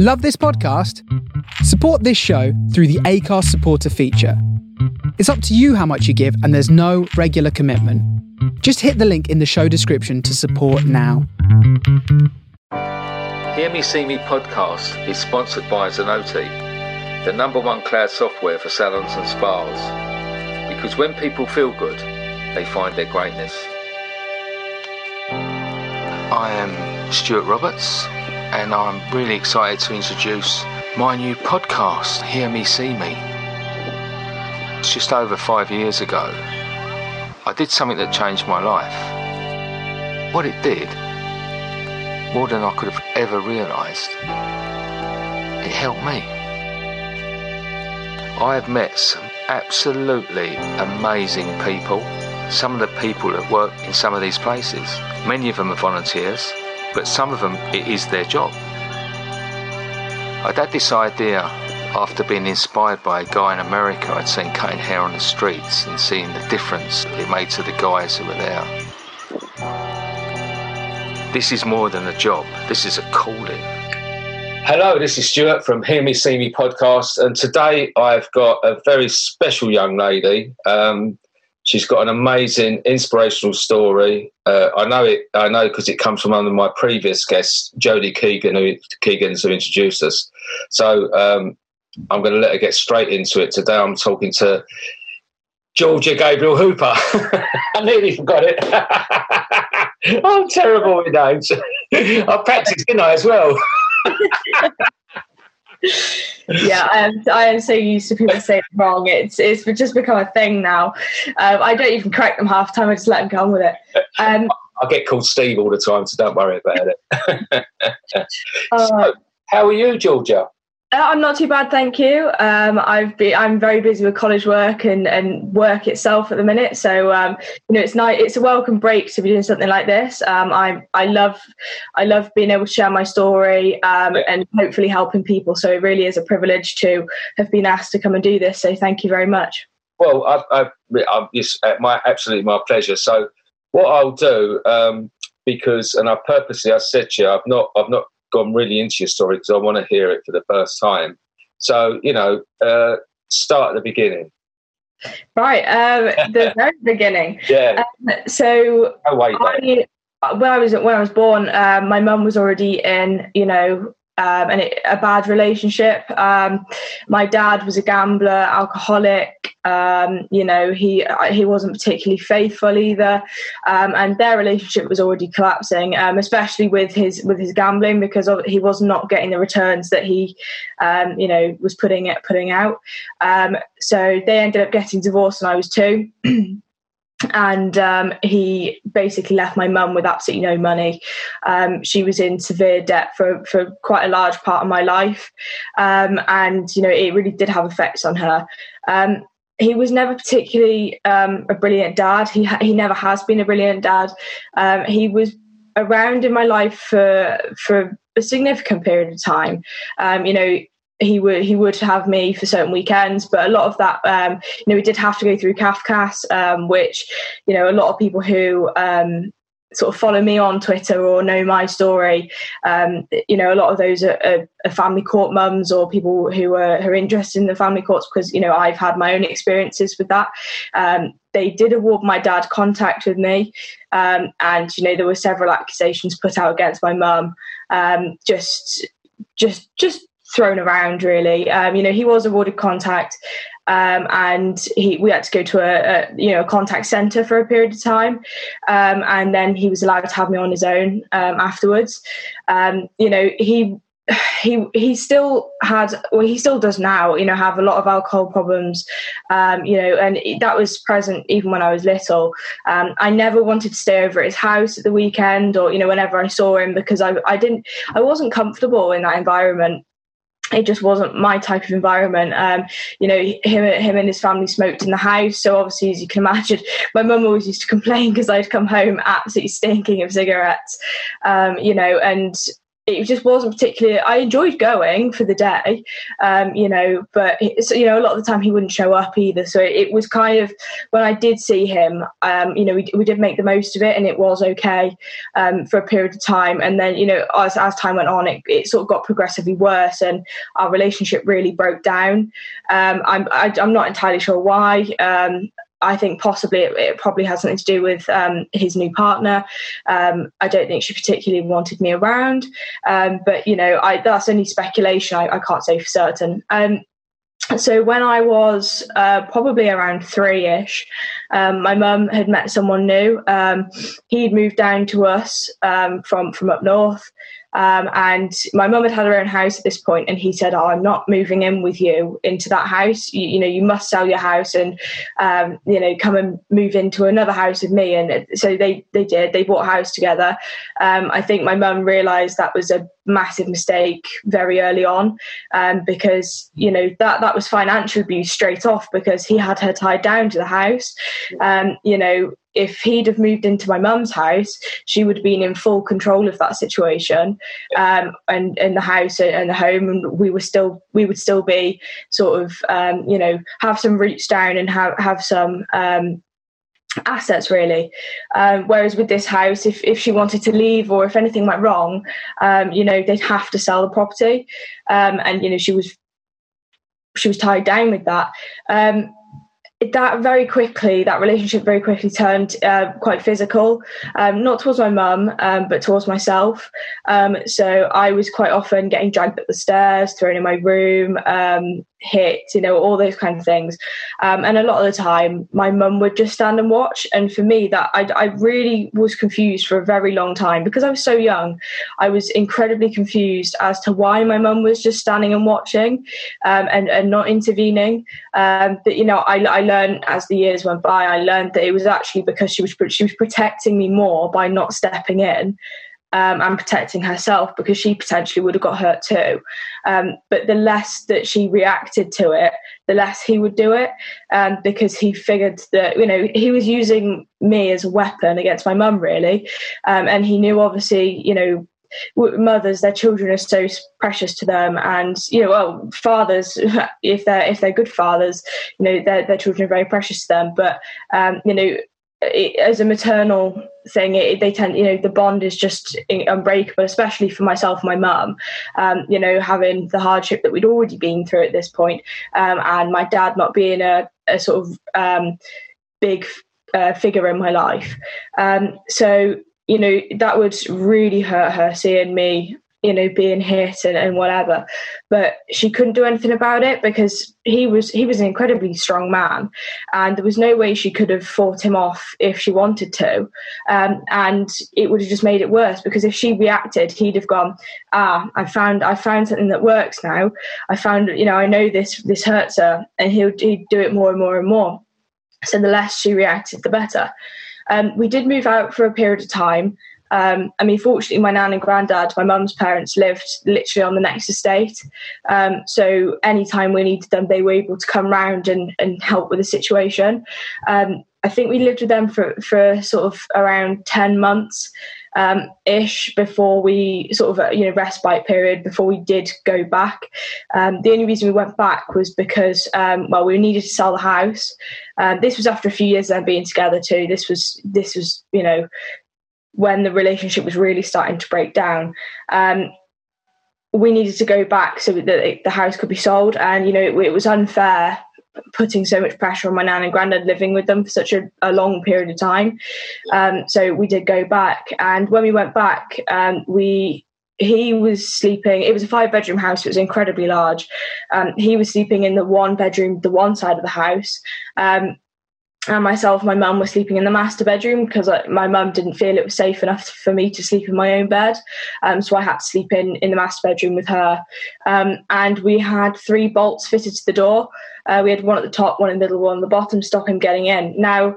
Love this podcast? Support this show through the Acast supporter feature. It's up to you how much you give, and there's no regular commitment. Just hit the link in the show description to support now. Hear Me See Me podcast is sponsored by Zenoti, the number one cloud software for salons and spas. Because when people feel good, they find their greatness. I am Stuart Roberts, and I'm really excited to introduce my new podcast, Hear Me See Me. It's just over five years ago. I did something that changed my life. What it did, more than I could have ever realised, it helped me. I have met some absolutely amazing people. Some of the people that work in some of these places, many of them are volunteers, but some of them it is their job. I'd had this idea after being inspired by a guy in America I'd seen cutting hair on the streets and seeing the difference it made to the guys who were there. This is more than a job, this is a calling. Hello, this is Stuart from Hear Me See Me podcast, and today I've got a very special young lady. Um, she's got an amazing, inspirational story. Uh, I know it. I know because it comes from one of my previous guests, Jodie Keegan, who Keegan's who introduced us. So um, I'm going to let her get straight into it. Today I'm talking to Georgia Gabriel Hooper. I nearly forgot it. I'm terrible with names. I practiced, didn't I, as well? Yeah, I am. I am so used to people saying it wrong. It's it's just become a thing now. Um, I don't even correct them half the time. I just let them go on with it. Um, I get called Steve all the time, so don't worry about it. uh, so, how are you, Georgia? Uh, I'm not too bad, thank you. Um, I've been, I'm very busy with college work and, and work itself at the minute. So um, you know, it's nice. It's a welcome break to be doing something like this. Um, I I love I love being able to share my story um, and hopefully helping people. So it really is a privilege to have been asked to come and do this. So thank you very much. Well, I, I, I it's my absolutely my pleasure. So what I'll do um, because and I purposely I said to you I've not I've not gone really into your story because I want to hear it for the first time. So, you know, uh, start at the beginning. Right, um, the very beginning. Yeah. Um, so, wait, I, when I was when I was born, um, my mum was already in, you know, um, and it, a bad relationship. Um, my dad was a gambler, alcoholic. Um, you know, he he wasn't particularly faithful either, um, and their relationship was already collapsing, um, especially with his with his gambling because he was not getting the returns that he, um, you know, was putting it putting out. so they ended up getting divorced when I was two. and um, he basically left my mum with absolutely no money. Um, she was in severe debt for, for quite a large part of my life, um, and you know it really did have effects on her. Um, he was never particularly um, a brilliant dad. He he never has been a brilliant dad. Um, he was around in my life for for a significant period of time. you know, he would he would have me for certain weekends, but a lot of that, um, you know, we did have to go through Cafcass, um, which you know a lot of people who um, sort of follow me on Twitter or know my story, um, you know, a lot of those are, are, are, family court mums or people who are who are interested in the family courts because you know I've had my own experiences with that. Um, they did award my dad contact with me, um, and you know there were several accusations put out against my mum. just just just thrown around really. Um, you know, he was awarded contact, um, and he we had to go to a, a, you know a contact center for a period of time, um, and then he was allowed to have me on his own um, afterwards. Um, you know, he. He he still had well he still does now you know have a lot of alcohol problems um, you know and that was present even when I was little um, I never wanted to stay over at his house at the weekend or you know whenever I saw him because I I didn't I wasn't comfortable in that environment it just wasn't my type of environment. Um, you know, him, him and his family smoked in the house. So obviously, as you can imagine, my mum always used to complain because I'd come home absolutely stinking of cigarettes. Um, you know, and it just wasn't particularly. I enjoyed going for the day, um, you know, but you know, a lot of the time he wouldn't show up either. So it, was kind of when I did see him, um, you know, we, we did make the most of it, and it was okay um, for a period of time. And then, you know, as as time went on, it, it sort of got progressively worse, and our relationship really broke down. Um, I'm I, am i am not entirely sure why. I think possibly it, it, probably has something to do with um, his new partner. Um, I don't think she particularly wanted me around, um, but you know, I, that's only speculation. I, I can't say for certain. Um, so when I was uh, probably around three-ish, um, my mum had met someone new. Um, he'd moved down to us from from up north. Um, and my mum had had her own house at this point, and he said, "Oh, I'm not moving in with you into that house. You, you know, you must sell your house and um, you know come and move into another house with me." And so they they did. They bought a house together. Um, I think my mum realised that was a massive mistake very early on um, because you know that that was financial abuse straight off because he had her tied down to the house um, you know if he'd have moved into my mum's house, she would have been in full control of that situation, um, and in the house and the home, and we were still we would still be sort of um, you know have some roots down and have have some um, assets really. Um, whereas with this house if, if she wanted to leave or if anything went wrong um, you know they'd have to sell the property. Um, and you know she was she was tied down with that. Um, that very quickly, that relationship very quickly turned uh, quite physical, um, not towards my mum, um, but towards myself. Um, so I was quite often getting dragged up the stairs, thrown in my room, um, hit, you know, all those kind of things. Um, and a lot of the time, my mum would just stand and watch. And for me, that I, I really was confused for a very long time because I was so young. I was incredibly confused as to why my mum was just standing and watching um, and, and not intervening. Um, but you know, I, I learned as the years went by, I learned that it was actually because she was she was protecting me more by not stepping in um, and protecting herself because she potentially would have got hurt too. Um, but the less that she reacted to it, the less he would do it um, because he figured that, you know, he was using me as a weapon against my mum, really. Um, and he knew, obviously, you know, mothers their children are so precious to them and you know well fathers if they're if they're good fathers you know their, their children are very precious to them but um, you know it, as a maternal thing, it, they tend, you know, the bond is just unbreakable, especially for myself and my mum. Um, you know, having the hardship that we'd already been through at this point, um, and my dad not being a, a sort of um, big uh, figure in my life. Um, so, you know, that would really hurt her seeing me you know being hit and, and whatever. But she couldn't do anything about it because he was he was an incredibly strong man and there was no way she could have fought him off if she wanted to. Um, and it would have just made it worse because if she reacted he'd have gone ah i found i found something that works now. I found you know i know this this hurts her and he'll he'd do it more and more and more. So the less she reacted the better. Um, we did move out for a period of time um, I mean, fortunately, my nan and granddad, my mum's parents, lived literally on the next estate. Um, so anytime we needed them, they were able to come round and, and help with the situation. Um, I think we lived with them for, for sort of around 10 months um, ish before we sort of, you know, respite period before we did go back. Um, the only reason we went back was because, um, well, we needed to sell the house. Um, this was after a few years of them being together too. This was, this was, you know, when the relationship was really starting to break down. Um, we needed to go back so that the house could be sold, and you know it, it was unfair putting so much pressure on my nan and granddad living with them for such a, a long period of time. Um, so we did go back, and when we went back, um, we he was sleeping. It was a five bedroom house. It was incredibly large. Um, he was sleeping in the one bedroom, the one side of the house. Um, and myself, my mum were sleeping in the master bedroom because my mum didn't feel it was safe enough for me to sleep in my own bed. Um, so I had to sleep in, in the master bedroom with her. Um, and we had three bolts fitted to the door. Uh, we had one at the top, one in the middle, one at the bottom, stop him getting in. Now,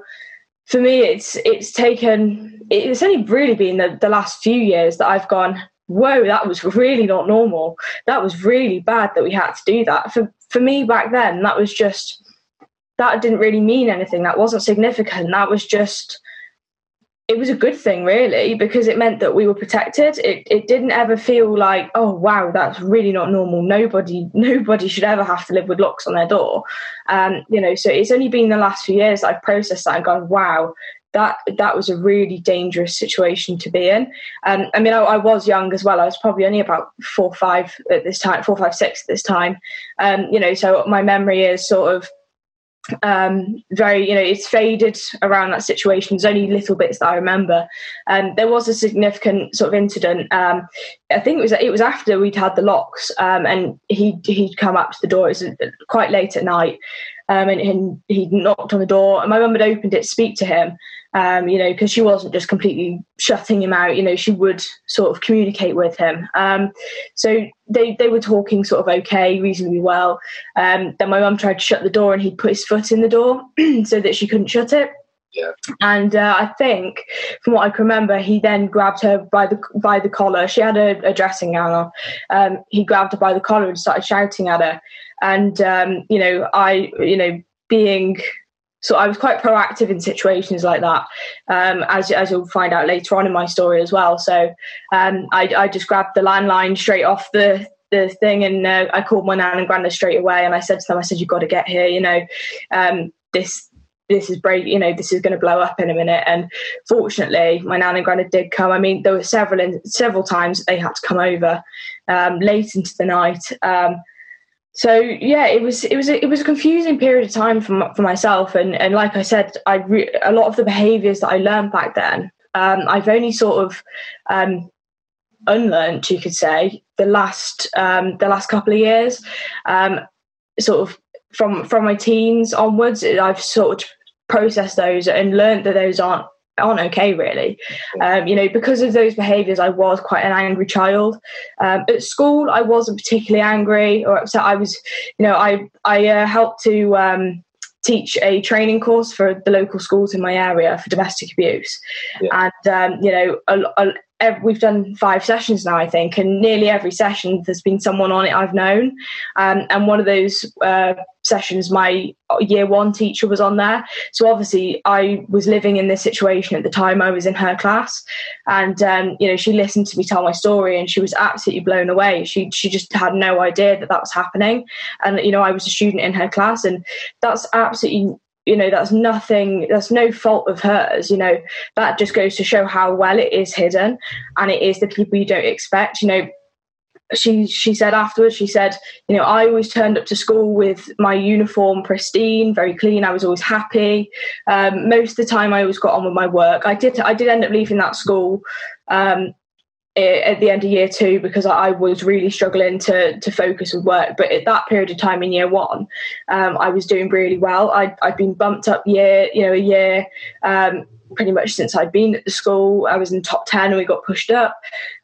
for me, it's it's taken. It's only really been the, the last few years that I've gone. Whoa, that was really not normal. That was really bad that we had to do that. For for me back then, that was just that didn't really mean anything. That wasn't significant. That was just it was a good thing really because it meant that we were protected it, it didn't ever feel like oh wow that's really not normal nobody nobody should ever have to live with locks on their door um, you know so it's only been the last few years i've processed that and gone wow that that was a really dangerous situation to be in. Um, I mean, I, I, was young as well. I was probably only about four, five at this time, four, five, six at this time. Um, you know, so my memory is sort of um, very, you know, it's faded around that situation. There's only little bits that I remember. Um, there was a significant sort of incident. Um, I think it was it was after we'd had the locks, um, and he he'd come up to the door. It was quite late at night, um, and, and he knocked on the door. And my mum had opened it to speak to him, um, you know, because she wasn't just completely shutting him out. You know, she would sort of communicate with him. Um, so they they were talking sort of okay, reasonably well. Um, then my mum tried to shut the door, and he put his foot in the door so that she couldn't shut it. Yeah. And uh, I think, from what I can remember, he then grabbed her by the by the collar. She had a, a dressing gown on. Um, he grabbed her by the collar and started shouting at her. And um, you know, I, you know, being so I was quite proactive in situations like that, um, as as you'll find out later on in my story as well. So um, I, I just grabbed the landline straight off the the thing, and uh, I called my nan and grandad straight away, and I said to them, I said, "You've got to get here. You know, um, this." This is break, you know. This is going to blow up in a minute. And fortunately, my nan and grandad did come. I mean, there were several in, several times they had to come over um, late into the night. So yeah, it was it was a, it was a confusing period of time for for myself, and and like I said, I re- a lot of the behaviours that I learned back then, um, I've only sort of um, unlearned, you could say, the last um, the last couple of years, um, sort of from from my teens onwards. I've sort of processed those and learned that those aren't aren't okay really. Um, you know because of those behaviors i was quite an angry child. Um, at school i wasn't particularly angry or upset i was you know i i uh, helped to um, teach a training course for the local schools in my area for domestic abuse. Yeah. and um, you know a, a, we've done five sessions now, I think, and nearly every session there's been someone on it I've known. Um, and one of those uh, sessions, my year one teacher was on there. So obviously, I was living in this situation at the time. I was in her class, and um, you know, she listened to me tell my story, and she was absolutely blown away. She she just had no idea that that was happening, and you know, I was a student in her class, and that's absolutely you know that's nothing that's no fault of hers you know. That just goes to show how well it is hidden and it is the people you don't expect you know. She she said afterwards she said you know i always turned up to school with my uniform pristine very clean i was always happy. Um, most of the time i always got on with my work. I did i did end up leaving that school um, at the end of year two because I was really struggling to to focus with work. But at that period of time in year one, um, I was doing really well. I'd, I'd been bumped up year, you know, a year. Um, pretty much since I'd been at the school, I was in top ten and we got pushed up.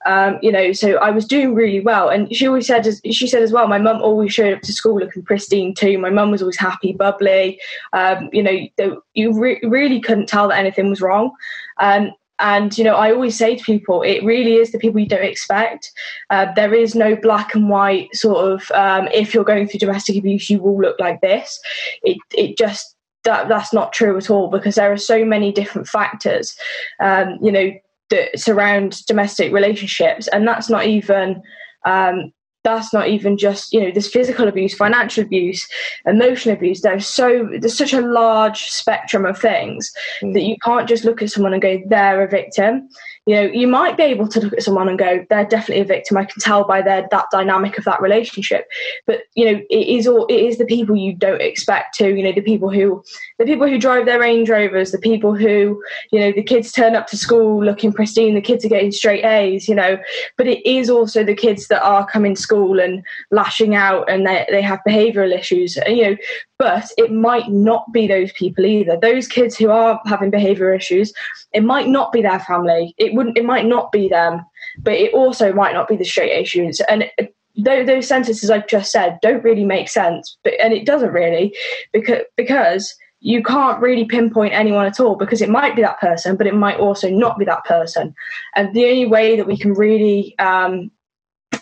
Um, you know, so I was doing really well. And she always said, she said as well, my mum always showed up to school looking pristine too. My mum was always happy, bubbly. Um, you know, you re- really couldn't tell that anything was wrong. Um, and you know, I always say to people, it really is the people you don't expect. Uh, there is no black and white sort of. Um, if you're going through domestic abuse, you will look like this. It it just that that's not true at all because there are so many different factors. Um, you know that surround domestic relationships, and that's not even um, that's not even just you know this physical abuse financial abuse emotional abuse there's so there's such a large spectrum of things mm. that you can't just look at someone and go they're a victim you know you might be able to look at someone and go they're definitely a victim i can tell by their that dynamic of that relationship but you know it is all it is the people you don't expect to you know the people who the people who drive their range rovers the people who you know the kids turn up to school looking pristine the kids are getting straight a's you know but it is also the kids that are coming to school and lashing out and they, they have behavioral issues and, you know but it might not be those people either. Those kids who are having behavior issues, it might not be their family. It wouldn't. It might not be them, but it also might not be the straight A students. And those sentences I've just said don't really make sense, but and it doesn't really because because you can't really pinpoint anyone at all because it might be that person, but it might also not be that person. And the only way that we can really um,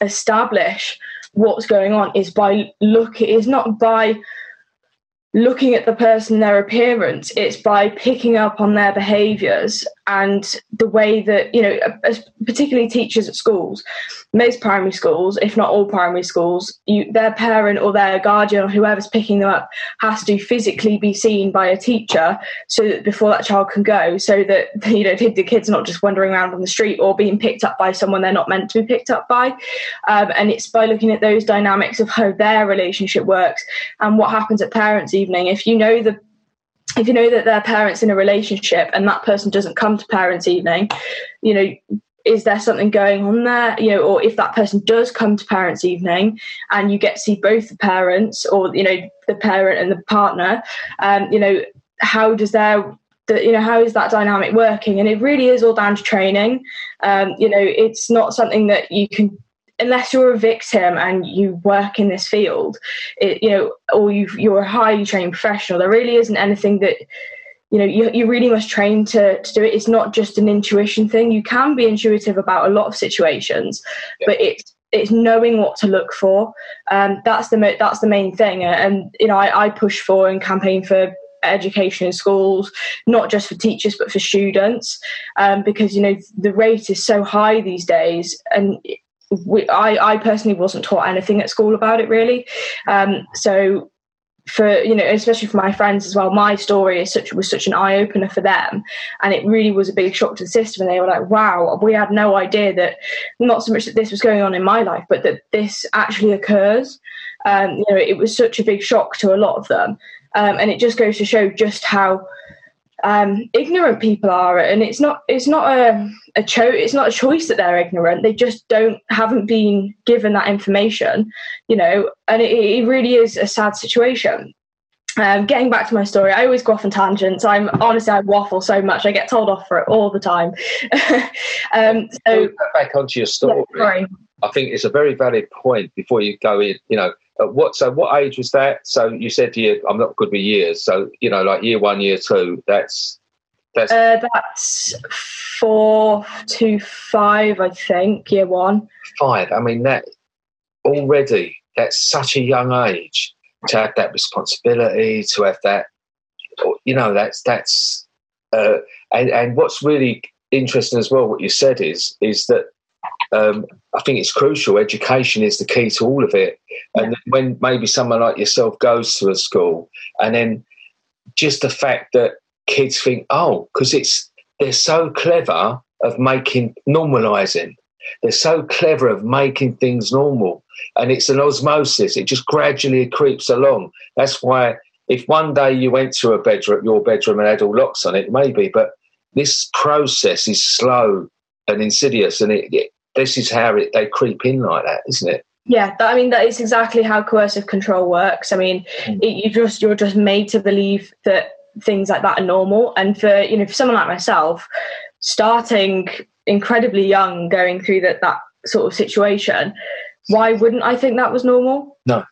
establish what's going on is by look. Is not by looking at the person, their appearance, it's by picking up on their behaviors and the way that you know particularly teachers at schools most primary schools if not all primary schools you, their parent or their guardian or whoever's picking them up has to physically be seen by a teacher so that before that child can go so that you know the kids not just wandering around on the street or being picked up by someone they're not meant to be picked up by. Um, and it's by looking at those dynamics of how their relationship works and what happens at parents evening. If you know the if you know that their parents in a relationship and that person doesn't come to parents evening you know is there something going on there? You know or if that person does come to parents evening and you get to see both the parents or you know the parent and the partner um, you know how does their the, you know how is that dynamic working? And it really is all down to training. Um, you know it's not something that you can unless you're a victim and you work in this field, it, you know, or you you're a highly trained professional, there really isn't anything that you know you, you really must train to, to do it. It's not just an intuition thing. You can be intuitive about a lot of situations, yeah. but it's it's knowing what to look for. Um, that's the mo- that's the main thing. And you know, I, I push for and campaign for education in schools, not just for teachers but for students, um, because you know the rate is so high these days, and we, I, I personally wasn't taught anything at school about it really. Um, so for you know especially for my friends as well my story is such was such an eye opener for them. And it really was a big shock to the system. And they were like wow we had no idea that not so much that this was going on in my life but that this actually occurs. Um, you know it was such a big shock to a lot of them. Um, and it just goes to show just how um, ignorant people are, and it's not it's not a a cho- it's not a choice that they're ignorant. They just don't haven't been given that information, you know, and it, it really is a sad situation. Um, getting back to my story, I always go off on tangents. I'm honestly, I waffle so much. I get told off for it all the time. um, so back onto your story. Yeah, I think it's a very valid point before you go in. You know, what so what age was that? So you said you I'm not good with years. So you know, like year one, year two. That's that's uh, that's four to five, I think. Year one. Five. I mean that already. That's such a young age to have that responsibility, to have that. You know, that's that's. Uh, and and what's really interesting as well, what you said is is that um, I think it's crucial. Education is the key to all of it. And yeah. when maybe someone like yourself goes to a school, and then just the fact that kids think, oh, because it's they're so clever of making normalizing. They're so clever of making things normal, and it's an osmosis. It just gradually creeps along. That's why if one day you went to a bedroom, your bedroom, and had all locks on it, maybe, but this process is slow and insidious, and it, it this is how it, they creep in like that, isn't it? Yeah, that, I mean that is exactly how coercive control works. I mean, mm. it, you just you're just made to believe that things like that are normal, and for you know for someone like myself, starting incredibly young, going through that that sort of situation, why wouldn't I think that was normal? No.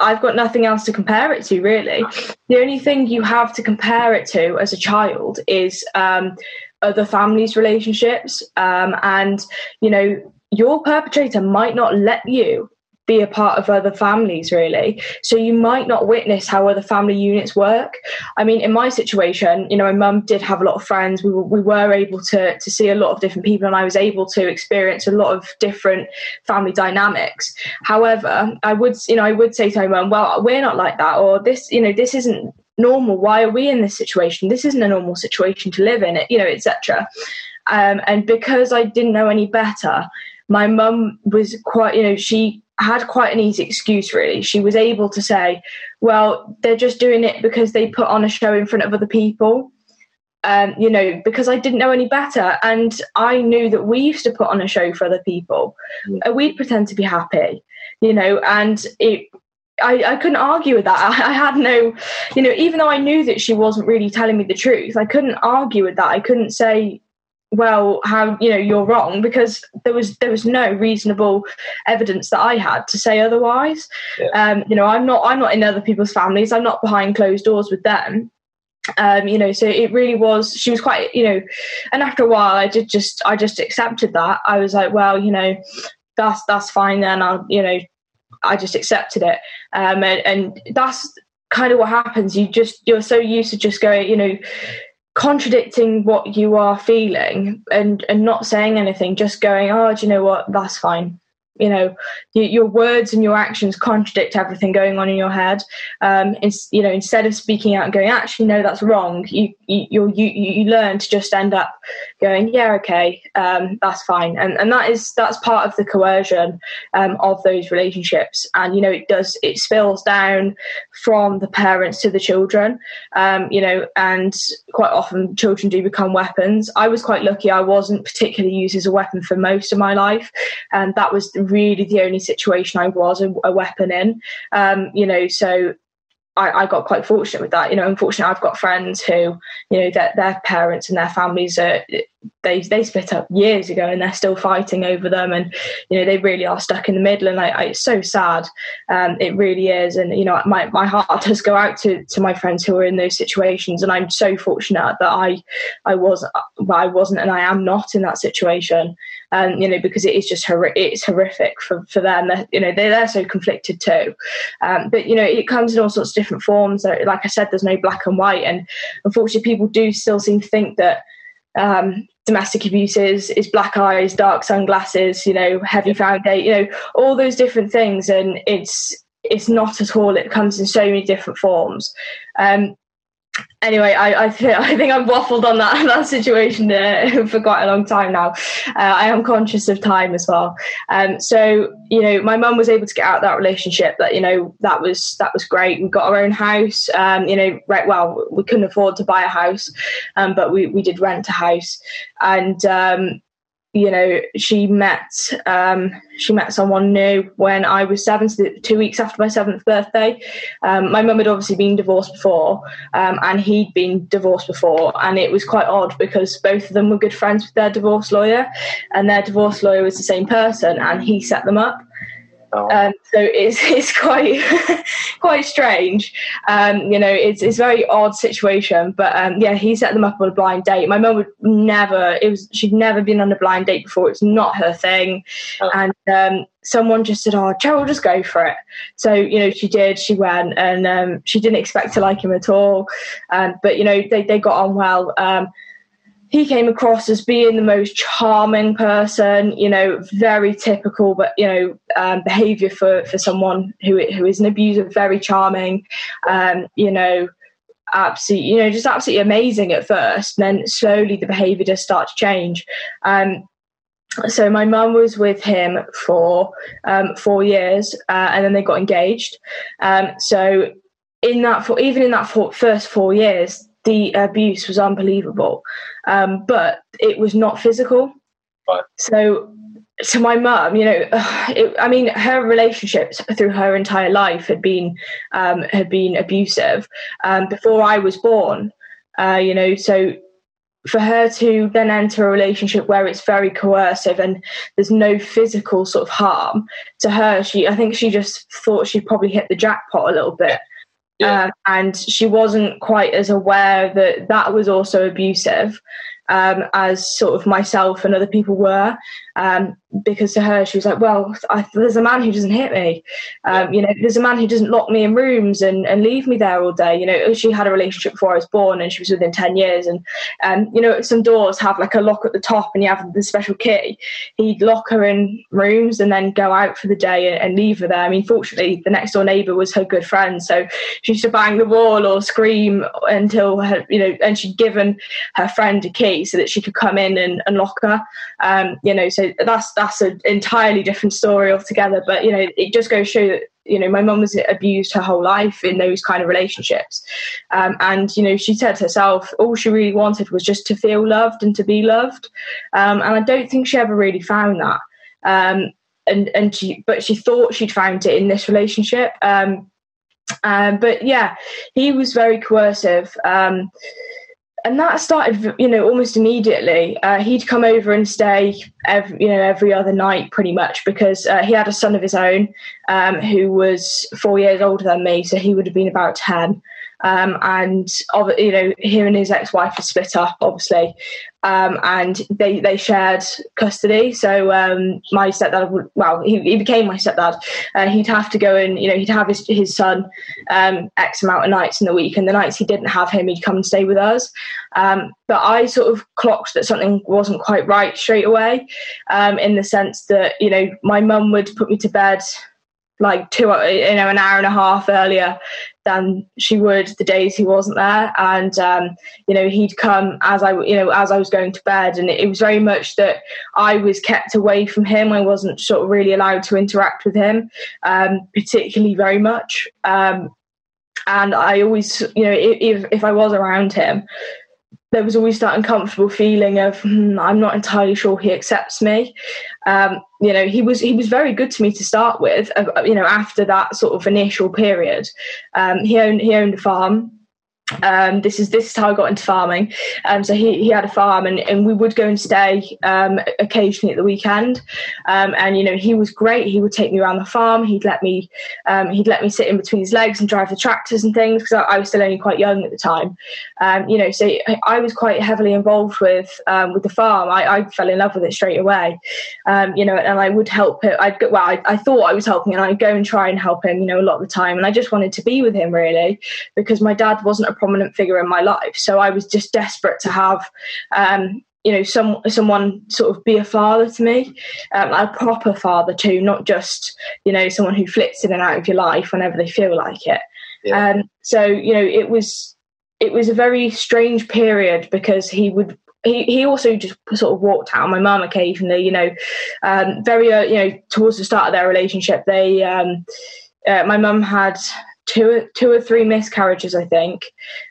I've got nothing else to compare it to, really. The only thing you have to compare it to as a child is um, other families' relationships. Um, and, you know, your perpetrator might not let you be a part of other families really. So you might not witness how other family units work. I mean in my situation you know my mum did have a lot of friends. We were, we were able to to see a lot of different people and i was able to experience a lot of different family dynamics. However i would you know i would say to my mum well we're not like that or this you know this isn't normal why are we in this situation? This isn't a normal situation to live in it you know etc um, and because i didn't know any better my mum was quite you know she had quite an easy excuse really. She was able to say well they're just doing it because they put on a show in front of other people um, you know because i didn't know any better. And i knew that we used to put on a show for other people. Mm. we'd pretend to be happy you know and it I, I couldn't argue with that. I, I, had no, you know, even though I knew that she wasn't really telling me the truth, I couldn't argue with that. I couldn't say, well, how you know you're wrong because there was there was no reasonable evidence that I had to say otherwise. Yeah. Um, you know, I'm not I'm not in other people's families. I'm not behind closed doors with them. Um, you know, so it really was. She was quite, you know, and after a while, I did just I just accepted that. I was like, well, you know, that's that's fine then. I'll you know I just accepted it. Um, and, and that's kind of what happens. You just you're so used to just going, you know, contradicting what you are feeling and and not saying anything just going oh do you know what that's fine you know your words and your actions contradict everything going on in your head. Um it's, you know instead of speaking out and going actually no that's wrong you you you you learn to just end up going yeah okay um that's fine. And and that is that's part of the coercion um of those relationships. And you know it does it spills down from the parents to the children um you know and quite often children do become weapons. I was quite lucky. I wasn't particularly used as a weapon for most of my life. And that was really the only situation I was a, a weapon in. Um, you know, so I, I, got quite fortunate with that. You know, unfortunately, I've got friends who, you know, that their parents and their families are they they split up years ago and they're still fighting over them, and you know they really are stuck in the middle. And it's so sad. Um, it really is. And you know, my my heart does go out to to my friends who are in those situations, and I'm so fortunate that I I was I wasn't and I am not in that situation um, you know, because it is just hor- it's horrific for, for them. They're, you know, they're, they're so conflicted too. Um, but, you know, it comes in all sorts of different forms. Like I said, there's no black and white. And unfortunately, people do still seem to think that um, domestic abuse is, is black eyes, dark sunglasses, you know, heavy foundation, you know, all those different things. And it's, it's not at all. It comes in so many different forms. Um, anyway, I I, th- I think I've waffled on that that situation uh, for quite a long time now. Uh, I am conscious of time as well. Um, so you know, my mum was able to get out of that relationship. That you know, that was that was great. We got our own house. Um, you know, right? Well, we couldn't afford to buy a house, um, but we we did rent a house, and um, you know she met um, she met someone new when I was seven, so two weeks after my seventh birthday. Um, my mum had obviously been divorced before, um, and he'd been divorced before, and it was quite odd because both of them were good friends with their divorce lawyer, and their divorce lawyer was the same person, and he set them up. Oh. Um, so it's it's quite quite strange. Um, you know, it's it's a very odd situation. But um, yeah, he set them up on a blind date. My mum would never. It was she'd never been on a blind date before. It's not her thing. Oh. And um, someone just said, "Oh, Cheryl, just go for it." So you know, she did. She went, and um, she didn't expect to like him at all. Um, but you know, they they got on well he came across as being the most charming person, you know, very typical, but you know, um, behaviour for for someone who who is an abuser, very charming, um, you know, absolutely, you know, just absolutely amazing at first. And then slowly the behaviour does start to change. Um, so my mum was with him for um, four years, uh, and then they got engaged. Um, so in that, for even in that first four years, the abuse was unbelievable, um, but it was not physical. Right. So, to my mum, you know, it, I mean, her relationships through her entire life had been um, had been abusive um, before I was born. Uh, you know, so for her to then enter a relationship where it's very coercive and there's no physical sort of harm to her, she I think she just thought she'd probably hit the jackpot a little bit. Yeah. Um, and she wasn't quite as aware that that was also abusive um, as sort of myself and other people were. Um, because to her, she was like, well, I, there's a man who doesn't hit me. Um, you know, there's a man who doesn't lock me in rooms and, and leave me there all day. You know, she had a relationship before I was born and she was within 10 years. And, um, you know, some doors have like a lock at the top and you have the special key. He'd lock her in rooms and then go out for the day and, and leave her there. I mean, fortunately, the next door neighbour was her good friend. So she used to bang the wall or scream until her, you know, and she'd given her friend a key so that she could come in and, and lock her. Um, you know, so that's, that's an entirely different story altogether. But you know, it just goes to show that you know my mum was abused her whole life in those kind of relationships, um, and you know she said to herself all she really wanted was just to feel loved and to be loved, um, and I don't think she ever really found that. Um, and and she but she thought she'd found it in this relationship. Um, um, but yeah, he was very coercive. And that started, you know, almost immediately. Uh, he'd come over and stay, every, you know, every other night, pretty much, because uh, he had a son of his own um, who was four years older than me, so he would have been about ten. Um, and you know, him and his ex-wife had split up, obviously, um, and they they shared custody. So um, my stepdad, would, well, he, he became my stepdad. Uh, he'd have to go and you know he'd have his his son um, x amount of nights in the week, and the nights he didn't have him, he'd come and stay with us. Um, but I sort of clocked that something wasn't quite right straight away, um, in the sense that you know my mum would put me to bed like two, you know, an hour and a half earlier than she would the days he wasn't there. And um, you know, he'd come as I, you know, as I was going to bed, and it was very much that I was kept away from him. I wasn't sort of really allowed to interact with him, um, particularly very much. Um, and I always, you know, if if I was around him, there was always that uncomfortable feeling of hmm, I'm not entirely sure he accepts me. Um, you know, he was he was very good to me to start with. Uh, you know, after that sort of initial period, um, he owned he owned a farm um, this is this is how I got into farming. Um, so he, he had a farm, and, and we would go and stay um, occasionally at the weekend. Um, and you know he was great. He would take me around the farm. He'd let me um, he'd let me sit in between his legs and drive the tractors and things because I, I, was still only quite young at the time. Um, you know, so I was quite heavily involved with with the farm. I, I, fell in love with it straight away. you know, and I would help it. I'd go, well, I, I thought I was helping, and I'd go and try and help him. You know, a lot of the time, and I just wanted to be with him really because my dad wasn't a prominent figure in my life. So I was just desperate to have, um, you know, some someone sort of be a father to me, um, a proper father too, not just you know someone who flips in and out of your life whenever they feel like it. Yeah. Um, so you know, it was it was a very strange period because he would he, he also just sort of walked out on my mum occasionally, you know, um, very, uh, you know, towards the start of their relationship, they, um, uh, my mum had two two or three miscarriages, I think.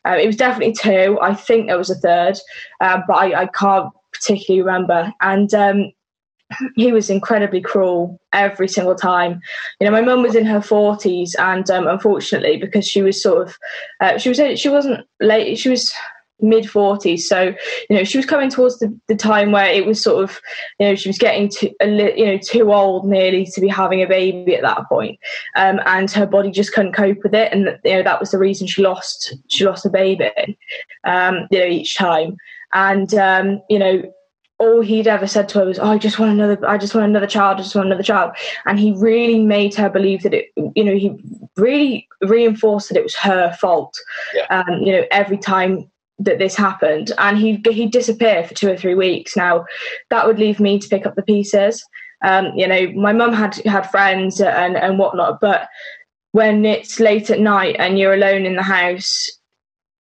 Uh, it was definitely two. I think there was a third, uh, but I, I, can't particularly remember. And um, he was incredibly cruel every single time. You know, my mum was in her forties, and um, unfortunately, because she was sort of, uh, she was she wasn't late. She was mid 40s so you know she was coming towards the, the time where it was sort of you know she was getting to you know too old nearly to be having a baby at that point um, and her body just couldn't cope with it and you know that was the reason she lost she lost a baby um, you know each time and um, you know all he'd ever said to her was, "Oh, I just want another. I just want another child. I just want another child." And he really made her believe that it. You know, he really reinforced that it was her fault. Yeah. Um, you know, every time that this happened and he he disappeared for two or three weeks. Now that would leave me to pick up the pieces. Um, you know my mum had had friends and and whatnot but when it's late at night and you're alone in the house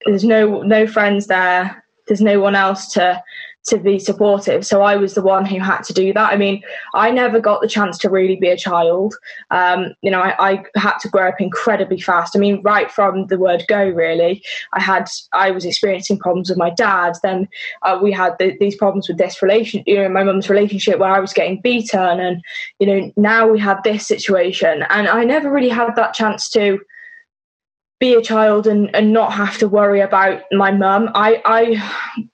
there's no no friends there there's no one else to to be supportive. So I was the one who had to do that. I mean, I never got the chance to really be a child. Um, you know, I, I, had to grow up incredibly fast. I mean, right from the word go, really. I had, I was experiencing problems with my dad. Then uh, we had the, these problems with this relation, you know, my mum's relationship where I was getting beaten, and you know, now we had this situation, and I never really had that chance to be a child and, and not have to worry about my mum. I, I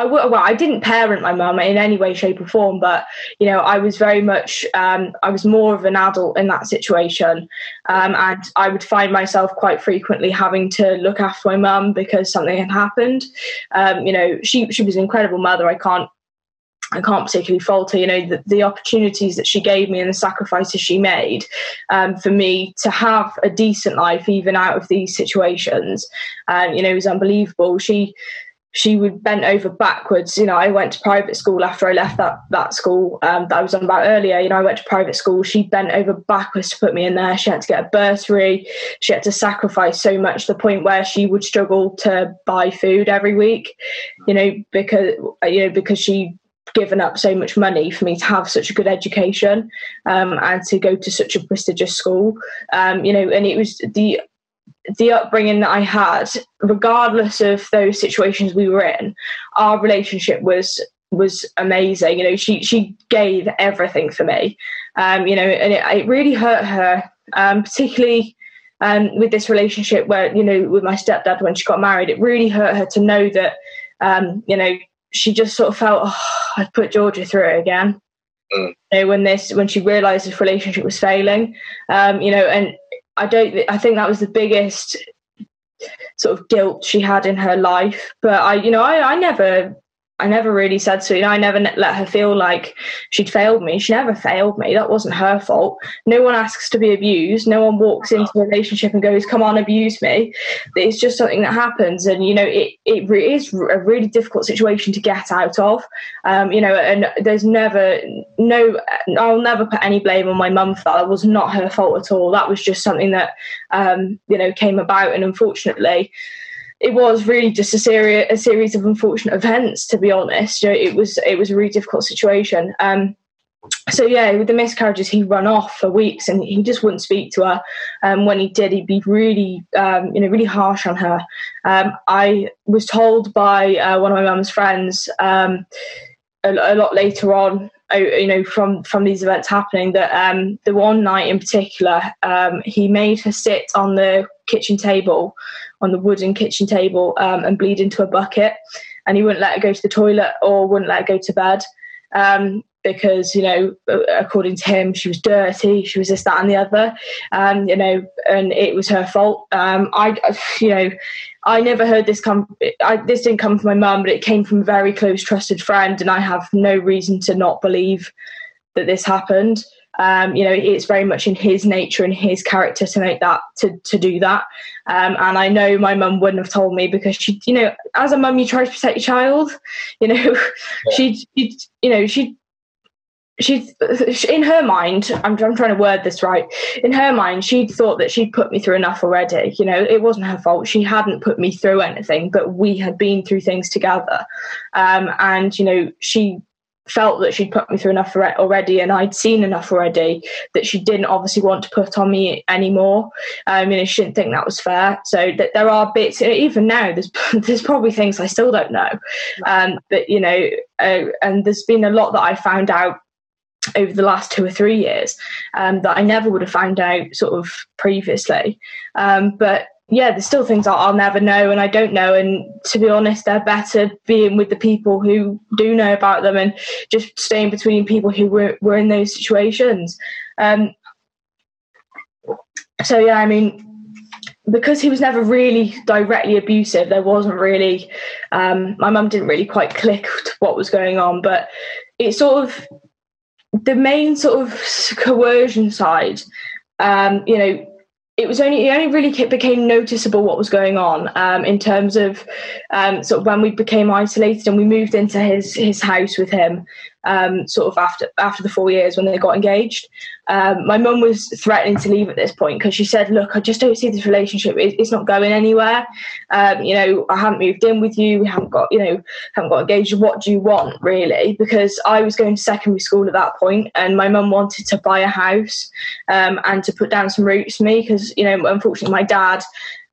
I well, I didn't parent my mum in any way, shape, or form, but you know, I was very much, um, I was more of an adult in that situation, um, and I would find myself quite frequently having to look after my mum because something had happened. Um, you know, she she was an incredible mother. I can't I can't particularly fault her. You know, the, the, opportunities that she gave me and the sacrifices she made um, for me to have a decent life, even out of these situations, um, you know, was unbelievable. She she would bend over backwards. You know, I went to private school after I left that that school um, that I was on about earlier. You know, I went to private school. She bent over backwards to put me in there. She had to get a bursary. She had to sacrifice so much to the point where she would struggle to buy food every week. You know, because you know because she given up so much money for me to have such a good education um, and to go to such a prestigious school. Um, you know, and it was the the upbringing that I had, regardless of those situations we were in, our relationship was was amazing. You know, she she gave everything for me. Um, you know, and it, it really hurt her, um, particularly um, with this relationship where you know with my stepdad when she got married. It really hurt her to know that um, you know she just sort of felt oh, I'd put Georgia through it again. Mm. You know, when this when she realised this relationship was failing, um, you know, and I don't. I think that was the biggest sort of guilt she had in her life. But I, you know, I, I never I never really said so. You know, I never let her feel like she'd failed me. She never failed me. That wasn't her fault. No one asks to be abused. No one walks into a relationship and goes, "Come on, abuse me." It's just something that happens, and you know, it it is a really difficult situation to get out of. Um, you know, and there's never no. I'll never put any blame on my mum for that. That was not her fault at all. That was just something that um, you know came about, and unfortunately it was really just a series a series of unfortunate events. To be honest, it was it was a really difficult situation. Um, so yeah, with the miscarriages, he run off for weeks, and he just wouldn't speak to her. Um, when he did, he'd be really, um, you know, really harsh on her. Um, I was told by uh, one of my mum's friends um, a, a, lot later on, uh, you know, from from these events happening, that um, the one night in particular, um, he made her sit on the kitchen table on the wooden kitchen table um, and bleed into a bucket. And he wouldn't let her go to the toilet or wouldn't let her go to bed um, because, you know, according to him, she was dirty, she was this, that, and the other. Um, you know, and it was her fault. Um, I, you know, I never heard this come. I, this didn't come from my mum, but it came from a very close, trusted friend, and I have no reason to not believe that this happened. Um, you know, it's very much in his nature and his character to make that to to do that. Um, and I know my mum wouldn't have told me because she, you know, as a mum, you try to protect your child. You know, yeah. she, she, you know, she she's in her mind I'm, I'm trying to word this right in her mind she'd thought that she'd put me through enough already you know it wasn't her fault she hadn't put me through anything but we had been through things together um, and you know she felt that she'd put me through enough already and I'd seen enough already that she didn't obviously want to put on me anymore. You know, she didn't think that was fair. So that there are bits, even now, there's there's probably things I still don't know. Um, but, you know, uh, and there's been a lot that I found out over the last two or three years um, that I never would have found out sort of previously. Um, but yeah, there's still things I'll, never know and I don't know. And to be honest, they're better being with the people who do know about them and just staying between people who were, were in those situations. Um, so, yeah, I mean, because he was never really directly abusive, there wasn't really, um, my mum didn't really quite click what was going on, but it sort of, the main sort of coercion side, um, you know, it was only it only really became noticeable what was going on um, in terms of um, sort of when we became isolated and we moved into his his house with him um, sort of after after the four years when they got engaged. Um, my mum was threatening to leave at this point because she said, "Look, I just don't see this relationship. It, it's not going anywhere. Um, you know, I haven't moved in with you. We haven't got, you know, haven't got engaged. What do you want, really?" Because I was going to secondary school at that point, and my mum wanted to buy a house um, and to put down some roots for me because, you know, unfortunately, my dad.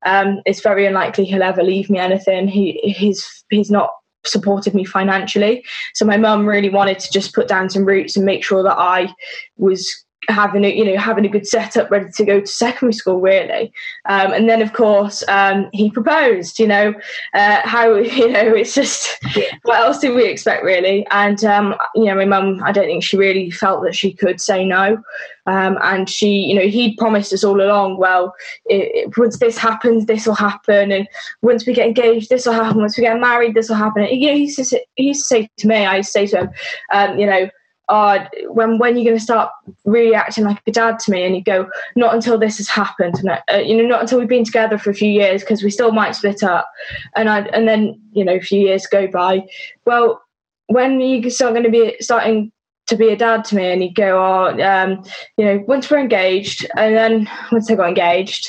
Um, it's very unlikely he'll ever leave me anything. He he's he's not supported me financially. So my mum really wanted to just put down some roots and make sure that I was having a you know having a good setup ready to go to secondary school really. Um, and then of course um, he proposed you know uh, how you know it's just what else did we expect really? And um, you know my mum I don't think she really felt that she could say no. Um, and she you know he'd promised us all along well it, it, once this happens this will happen. And once we get engaged this will happen. Once we get married this will happen. And, you know he used, to, he used to say to me I used to say to him um, you know oh, when when are you going to start really acting like a dad to me? And you go, not until this has happened, and uh, you know, not until we've been together for a few years because we still might split up. And I and then you know, a few years go by. Well, when are you start going to be starting to be a dad to me? And you go, oh, um, you know, once we're engaged, and then once I got engaged,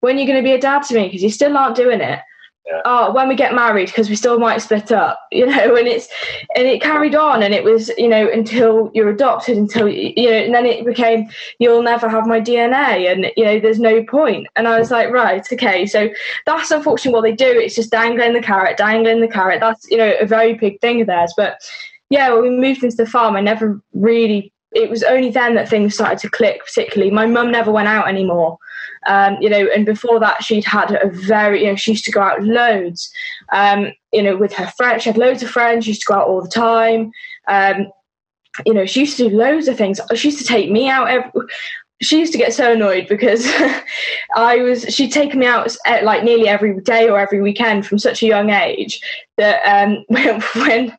when are you going to be a dad to me? Because you still aren't doing it yeah. oh when we get married because we still might split up you know and it's and it carried on and it was you know until you're adopted until you know and then it became you'll never have my dna and you know there's no point. And i was like right okay. So that's unfortunately what they do. It's just dangling the carrot dangling the carrot. That's you know a very big thing of theirs. But yeah when we moved into the farm i never really it was only then that things started to click particularly. My mum never went out anymore um, you know, and before that, she'd had a very, you know, she used to go out loads, um, you know, with her friends. She had loads of friends. She used to go out all the time. Um, you know, she used to do loads of things. She used to take me out every, she used to get so annoyed because I was she'd taken me out uh, like nearly every day or every weekend from such a young age that um, when, when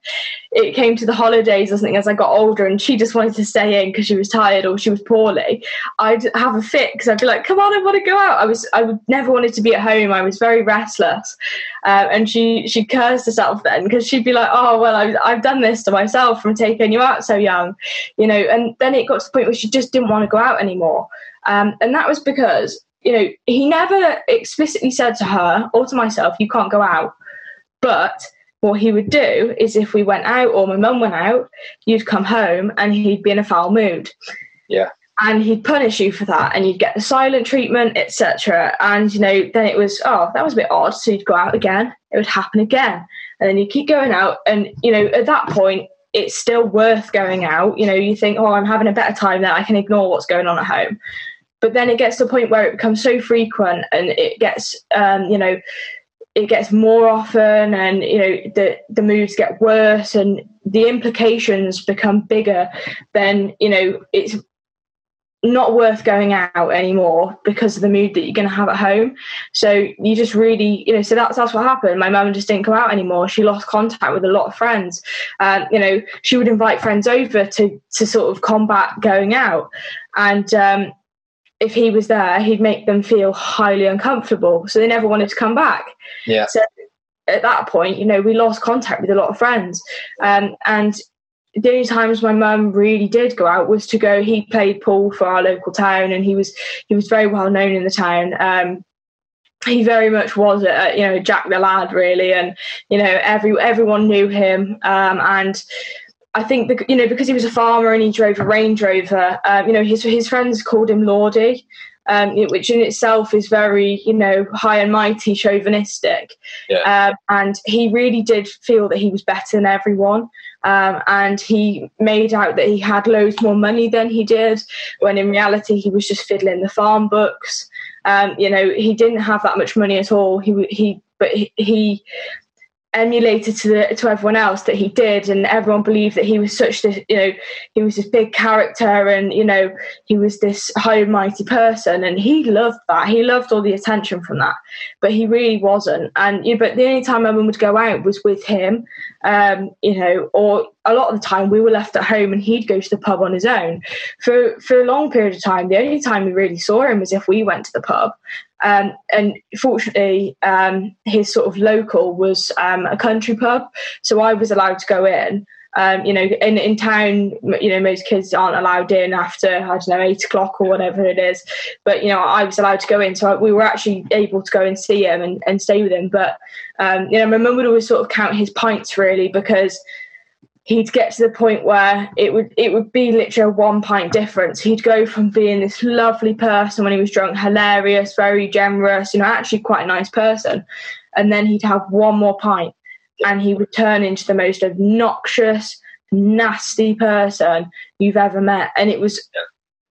it came to the holidays or something as I got older and she just wanted to stay in because she was tired or she was poorly, I'd have a fit because I'd be like, "Come on, I want to go out." I was I would never wanted to be at home. I was very restless, uh, and she she cursed herself then because she'd be like, "Oh well, I've I've done this to myself from taking you out so young," you know. And then it got to the point where she just didn't want to go out anymore, um, and that was because you know he never explicitly said to her or to myself, "You can't go out," but what he would do is if we went out or my mum went out, you'd come home and he'd be in a foul mood. Yeah. And he'd punish you for that, and you'd get the silent treatment, etc. And you know, then it was, oh, that was a bit odd. So you'd go out again. It would happen again, and then you keep going out. And you know, at that point, it's still worth going out. You know, you think, oh, I'm having a better time there. I can ignore what's going on at home. But then it gets to a point where it becomes so frequent, and it gets, um, you know, it gets more often and you know the the moods get worse and the implications become bigger then you know it's not worth going out anymore because of the mood that you're going to have at home. So you just really you know so that's that's what happened. My mum just didn't go out anymore. She lost contact with a lot of friends. Um, you know she would invite friends over to to sort of combat going out. And um, if he was there, he'd make them feel highly uncomfortable. So they never wanted to come back. Yeah. So at that point, you know, we lost contact with a lot of friends. Um, and the only times my mum really did go out was to go. He played pool for our local town, and he was he was very well known in the town. Um, he very much was a, you know Jack the lad really, and you know every everyone knew him. Um, and I think you know because he was a farmer and he drove a Range Rover. Um, you know his his friends called him Lordy, um, which in itself is very you know high and mighty, chauvinistic. Yeah. Um, and he really did feel that he was better than everyone. Um, and he made out that he had loads more money than he did, when in reality he was just fiddling the farm books. Um, you know, he didn't have that much money at all. He he, but he, he emulated to the, to everyone else that he did and everyone believed that he was such this you know he was this big character and you know he was this high and mighty person and he loved that. He loved all the attention from that but he really wasn't. And you know, but the only time mum would go out was with him um, you know or a lot of the time we were left at home and he'd go to the pub on his own. For for a long period of time the only time we really saw him was if we went to the pub um, and fortunately, um, his sort of local was um, a country pub, so I was allowed to go in. Um, you know, in in town, you know, most kids aren't allowed in after I don't know eight o'clock or whatever it is. But you know, I was allowed to go in, so we were actually able to go and see him and, and stay with him. But um, you know, my mum would always sort of count his pints really because he'd get to the point where it would it would be literally a one pint difference. He'd go from being this lovely person when he was drunk, hilarious, very generous, you know, actually quite a nice person, and then he'd have one more pint, and he would turn into the most obnoxious, nasty person you've ever met. And it was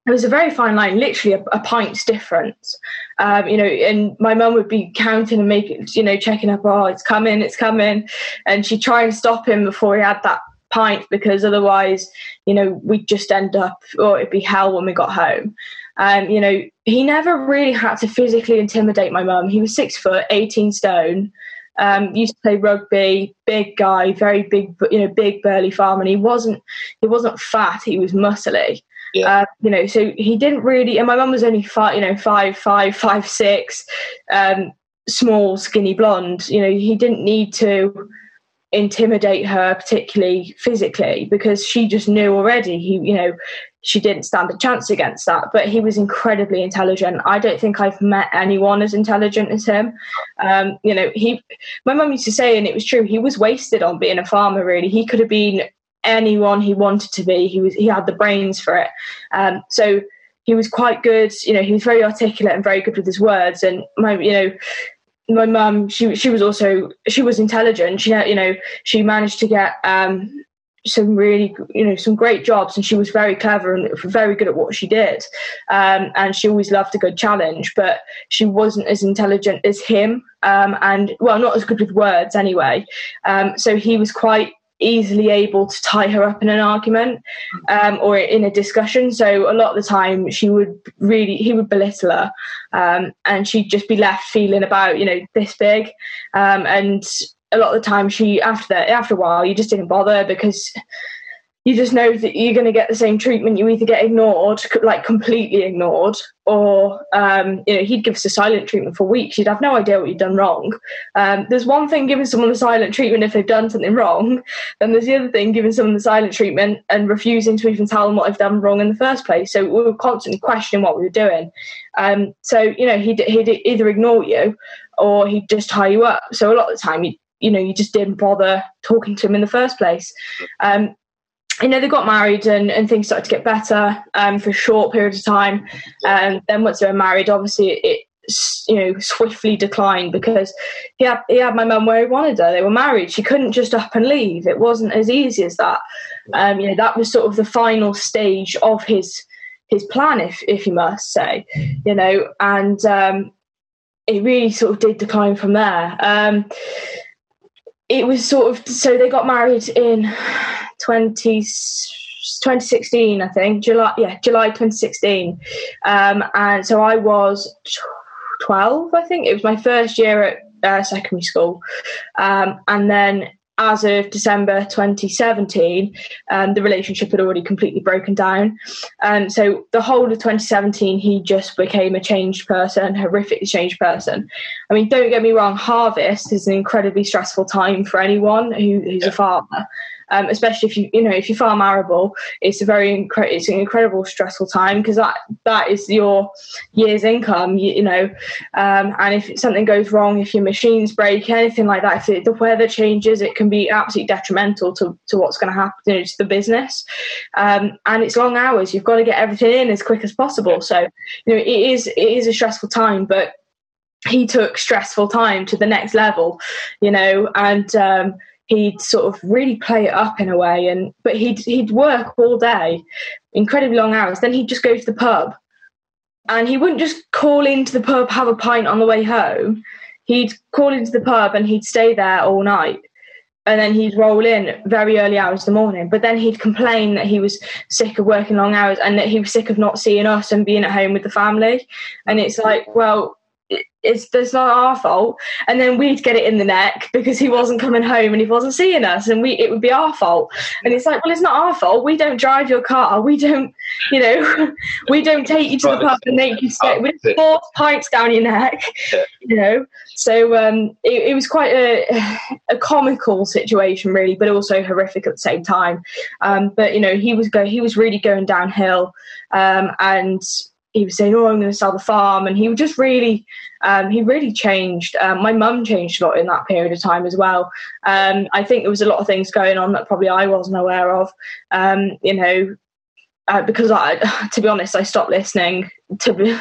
it was a very fine line, literally a, a pint's difference. Um, you know, and my mum would be counting and making, you know, checking up, oh, it's coming, it's coming. And she'd try and stop him before he had that pint because otherwise, you know, we'd just end up, or it'd be hell when we got home. Um, you know, he never really had to physically intimidate my mum. He was six foot, 18 stone. Um, used to play rugby, big guy, very big, you know, big burly farmer. And he wasn't, he wasn't fat. He was muscly. Yeah. Uh, you know, so he didn't really. And my mum was only five, you know, five, five, five, six, um, small, skinny, blonde. You know, he didn't need to intimidate her particularly physically because she just knew already he you know she didn't stand a chance against that. But he was incredibly intelligent. I don't think i've met anyone as intelligent as him. Um, you know he my mum used to say and it was true he was wasted on being a farmer really. He could have been anyone he wanted to be. He was he had the brains for it. Um, so he was quite good you know he was very articulate and very good with his words. And my you know my mum, she she was also she was intelligent. She had, you know, she managed to get um, some really, you know, some great jobs, and she was very clever and very good at what she did. Um, and she always loved a good challenge, but she wasn't as intelligent as him, um, and well, not as good with words anyway. Um, so he was quite easily able to tie her up in an argument um, or in a discussion. So a lot of the time, she would really he would belittle her, um, and she'd just be left feeling about you know this big, um, and a lot of the time she after that after a while you just didn't bother because you just know that you're going to get the same treatment. You either get ignored, like completely ignored, or um, you know he'd give us a silent treatment for weeks. You'd have no idea what you'd done wrong. Um, there's one thing giving someone the silent treatment if they've done something wrong, then there's the other thing giving someone the silent treatment and refusing to even tell them what they've done wrong in the first place. So we were constantly questioning what we were doing. Um, so you know he'd, he'd either ignore you or he'd just tie you up. So a lot of the time you you know you just didn't bother talking to him in the first place. Um, you know, they got married and, and things started to get better um, for a short period of time. And um, then once they were married, obviously it, you know swiftly declined because he had he had my mum where he wanted her. They were married. She couldn't just up and leave. It wasn't as easy as that. Um, you know, that was sort of the final stage of his his plan, if if you must say. You know, and um, it really sort of did decline from there. Um, it was sort of so they got married in 20, 2016, I think, July, yeah, July 2016. Um, and so I was 12, I think. It was my first year at uh, secondary school. Um, and then as of December 2017, um, the relationship had already completely broken down. Um, so the whole of 2017, he just became a changed person, horrifically changed person. I mean, don't get me wrong, harvest is an incredibly stressful time for anyone who, who's yeah. a farmer um, especially if you you know if you farm arable, it's a very incre- it's an incredible stressful time because that that is your year's income. You, you know, um, and if something goes wrong, if your machines break, anything like that, if it, the weather changes, it can be absolutely detrimental to, to what's going to happen you know, to the business. Um, and it's long hours. You've got to get everything in as quick as possible. So you know it is it is a stressful time, but he took stressful time to the next level, you know, and um, he'd sort of really play it up in a way and but he'd he'd work all day incredibly long hours. Then he'd just go to the pub and he wouldn't just call into the pub have a pint on the way home. He'd call into the pub and he'd stay there all night and then he'd roll in very early hours of the morning. But then he'd complain that he was sick of working long hours and that he was sick of not seeing us and being at home with the family. And it's like well it's it's not our fault. And then we'd get it in the neck because he wasn't coming home and he wasn't seeing us and we it would be our fault. And it's like well it's not our fault. We don't drive your car. We don't you know we don't take you to the pub and make you stay with four pints down your neck you know. So um, it, it, was quite a, a comical situation really but also horrific at the same time. Um, but you know he was go he was really going downhill um, and he was saying, "Oh, I'm going to sell the farm," and he just really, um, he really changed. Um, my mum changed a lot in that period of time as well. Um, I think there was a lot of things going on that probably I wasn't aware of. Um, you know, uh, because I, to be honest, I stopped listening. To be,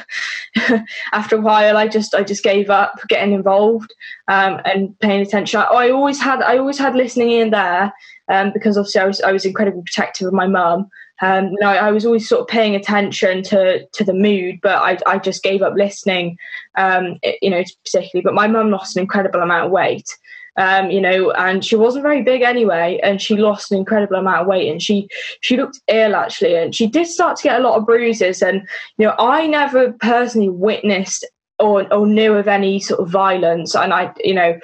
after a while, I just I just gave up getting involved um, and paying attention. I, I, always had I always had listening in there um, because obviously I was I was incredibly protective of my mum. Um, you know, I was always sort of paying attention to to the mood, but I, I just gave up listening, um, you know, particularly. But my mum lost an incredible amount of weight, um, you know, and she wasn't very big anyway, and she lost an incredible amount of weight, and she she looked ill actually, and she did start to get a lot of bruises, and you know, I never personally witnessed or, or knew of any sort of violence, and I, you know,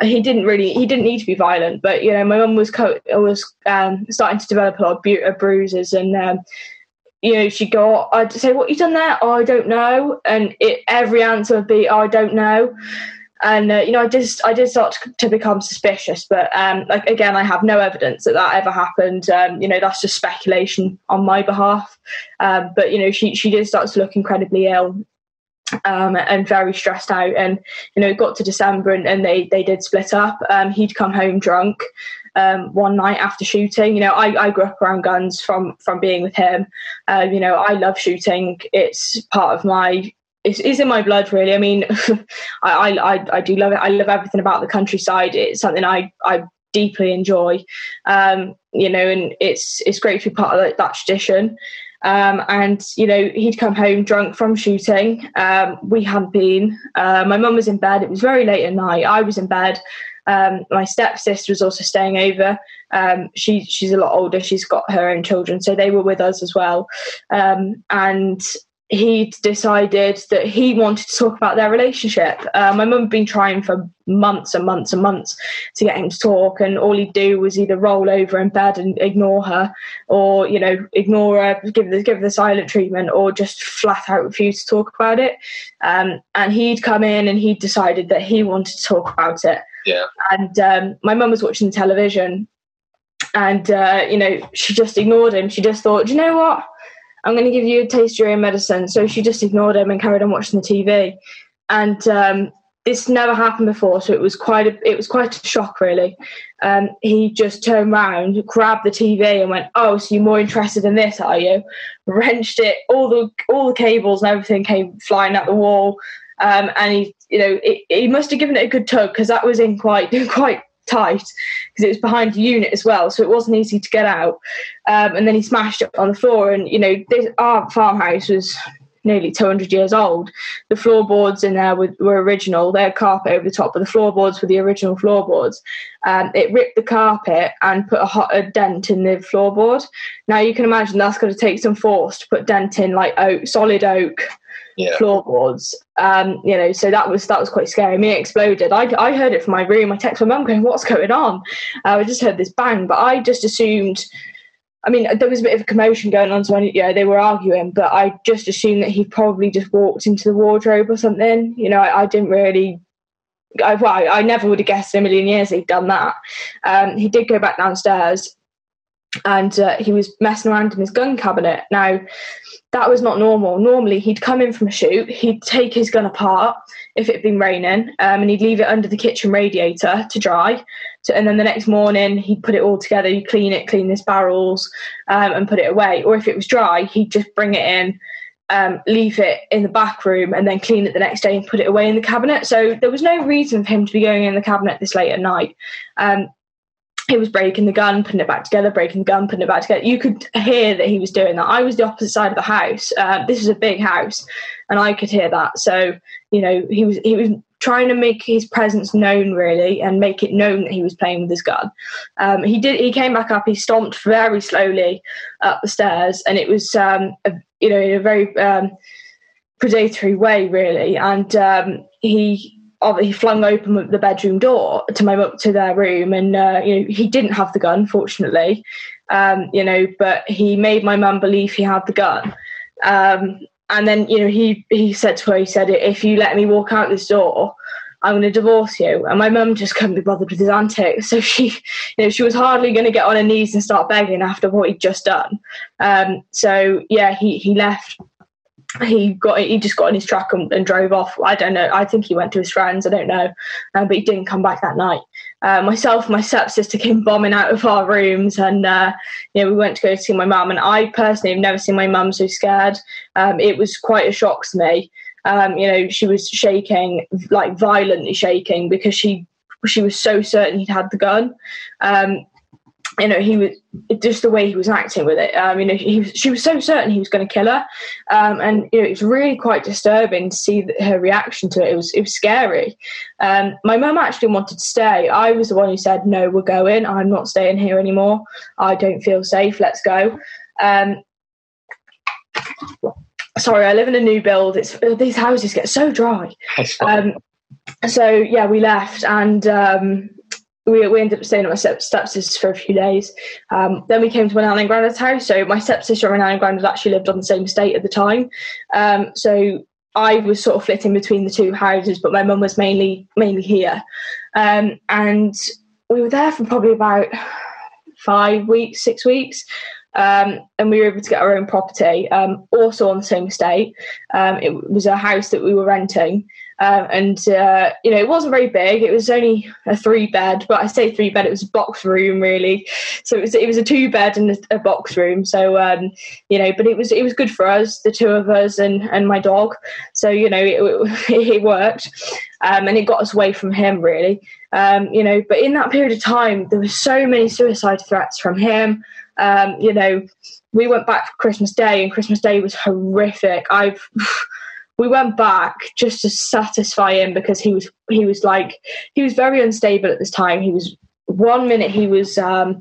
he didn't really he didn't need to be violent but you know my mum was co- was um, starting to develop a lot of, bu- of bruises and um, you know she'd go i'd say what you done there? Oh i don't know. And it, every answer would be oh, i don't know. And uh, you know i just i did start to, to become suspicious but um, like again i have no evidence that that ever happened. Um, you know that's just speculation on my behalf. Um, but you know she she did start to look incredibly ill um, and very stressed out. And you know, it got to December and, and they they did split up. Um, he'd come home drunk um, one night after shooting. You know, I, I grew up around guns from from being with him. Uh, you know, I love shooting. It's part of my it's, it's in my blood really. I mean, I, I I do love it. I love everything about the countryside. It's something I I deeply enjoy. Um, you know, and it's it's great to be part of that tradition. Um, and you know he'd come home drunk from shooting. Um, we hadn't been. Uh, my mum was in bed. It was very late at night. I was in bed. Um, my stepsister was also staying over, Um, she she's a lot older. She's got her own children, so they were with us as well. Um, and he decided that he wanted to talk about their relationship. Uh, my mum had been trying for months and months and months to get him to talk, and all he'd do was either roll over in bed and ignore her, or you know, ignore her, give the give the silent treatment, or just flat out refuse to talk about it. Um, and he'd come in and he'd decided that he wanted to talk about it. Yeah. And um, my mum was watching the television, and uh, you know, she just ignored him. She just thought, you know what? I'm going to give you a taste of your own medicine. So she just ignored him and carried on watching the TV. And um, this never happened before, so it was quite a it was quite a shock, really. Um, he just turned around, grabbed the TV, and went, "Oh, so you're more interested in this, are you?" Wrenched it, all the all the cables and everything came flying out the wall. Um, and he, you know, it, he must have given it a good tug because that was in quite quite tight because it was behind the unit as well, so it wasn't easy to get out. Um, and then he smashed it on the floor. And you know, this, our farmhouse was nearly 200 years old. The floorboards in there were, were original. Had carpet over the top, but the floorboards were the original floorboards. Um, it ripped the carpet and put a, hot, a dent in the floorboard. Now you can imagine that's going to take some force to put dent in like oak, solid oak yeah. floorboards. Um, you know, so that was that was quite scary. I mean, it exploded. I, I heard it from my room. I texted my mum going, "What's going on?" Uh, I just heard this bang, but I just assumed. I mean, there was a bit of a commotion going on, so I, yeah, they were arguing, but I just assumed that he probably just walked into the wardrobe or something. You know, I, I didn't really I, well, I never would have guessed in a million years he'd done that. Um, he did go back downstairs and uh, he was messing around in his gun cabinet. Now, that was not normal. Normally, he'd come in from a shoot, he'd take his gun apart if it had been raining, um, and he'd leave it under the kitchen radiator to dry. And then the next morning, he'd put it all together, he'd clean it, clean his barrels, um, and put it away. Or if it was dry, he'd just bring it in, um, leave it in the back room, and then clean it the next day and put it away in the cabinet. So there was no reason for him to be going in the cabinet this late at night. He was breaking the gun, putting it back together, breaking the gun, putting it back together. You could hear that he was doing that. I was the opposite side of the house. Uh, this is a big house, and I could hear that. So you know, he was he was trying to make his presence known really and make it known that he was playing with his gun. Um, he did. He came back up. He stomped very slowly up the stairs, and it was um, a, you know in a very um, predatory way really. And um, he he flung open the bedroom door to my to their room, and uh, you know he didn't have the gun, fortunately, um, you know, but he made my mum believe he had the gun. Um, and then you know he he said to her, he said, "If you let me walk out this door, I'm going to divorce you." And my mum just couldn't be bothered with his antics, so she, you know, she was hardly going to get on her knees and start begging after what he'd just done. Um, so yeah, he he left he got he just got in his truck and, and, drove off. I don't know. I think he went to his friends. I don't know, um, but he didn't come back that night. Uh, myself, my stepsister came bombing out of our rooms, and uh, you know we went to go see my mum. And I personally have never seen my mum so scared. Um, it was quite a shock to me. Um, you know, she was shaking, like violently shaking, because she she was so certain he'd had the gun. Um, you know, he was just the way he was acting with it. Um, you know, he was, she was so certain he was going to kill her, um, and you know, it was really quite disturbing to see her reaction to it. It was it was scary. Um, my mum actually wanted to stay. I was the one who said, "No, we're going. I'm not staying here anymore. I don't feel safe. Let's go." Um, sorry, I live in a new build. It's these houses get so dry. Um, so yeah, we left, and um, we, we ended up staying at my step, stepsister's for a few days. Um, then we came to my nan and granddad's house. So my stepsister and my nan and granddad actually lived on the same estate at the time. Um, so I was sort of flitting between the two houses, but my mum was mainly mainly here. Um, and we were there for probably about five weeks, six weeks. Um, and we were able to get our own property, um, also on the same estate. Um, it was a house that we were renting, um, and uh, you know it wasn't very big. It was only a three bed, but I say three bed. It was a box room really. So it was it was a two bed and a, box room. So um, you know, but it was it was good for us, the two of us and and my dog. So you know it, it, it worked, um, and it got us away from him really. Um, you know, but in that period of time, there were so many suicide threats from him. Um, you know, we went back for Christmas Day, and Christmas Day was horrific. I've we went back just to satisfy him because he was he was like he was very unstable at this time. He was one minute he was um,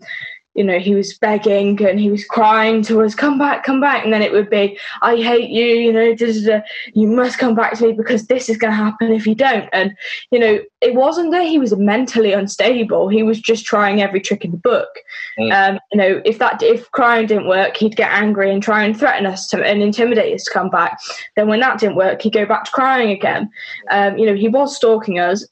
you know, he was begging and he was crying to us, come back, come back. And then it would be, I hate you, you know, you must come back to me because this is going to happen if you don't. And, you know, it wasn't that he was mentally unstable. He was just trying every trick in the book. Mm. Um, you know, if that, if crying didn't work, he'd get angry and try and threaten us to, and intimidate us to come back. Then when that didn't work, he'd go back to crying again. Um, you know, he was stalking us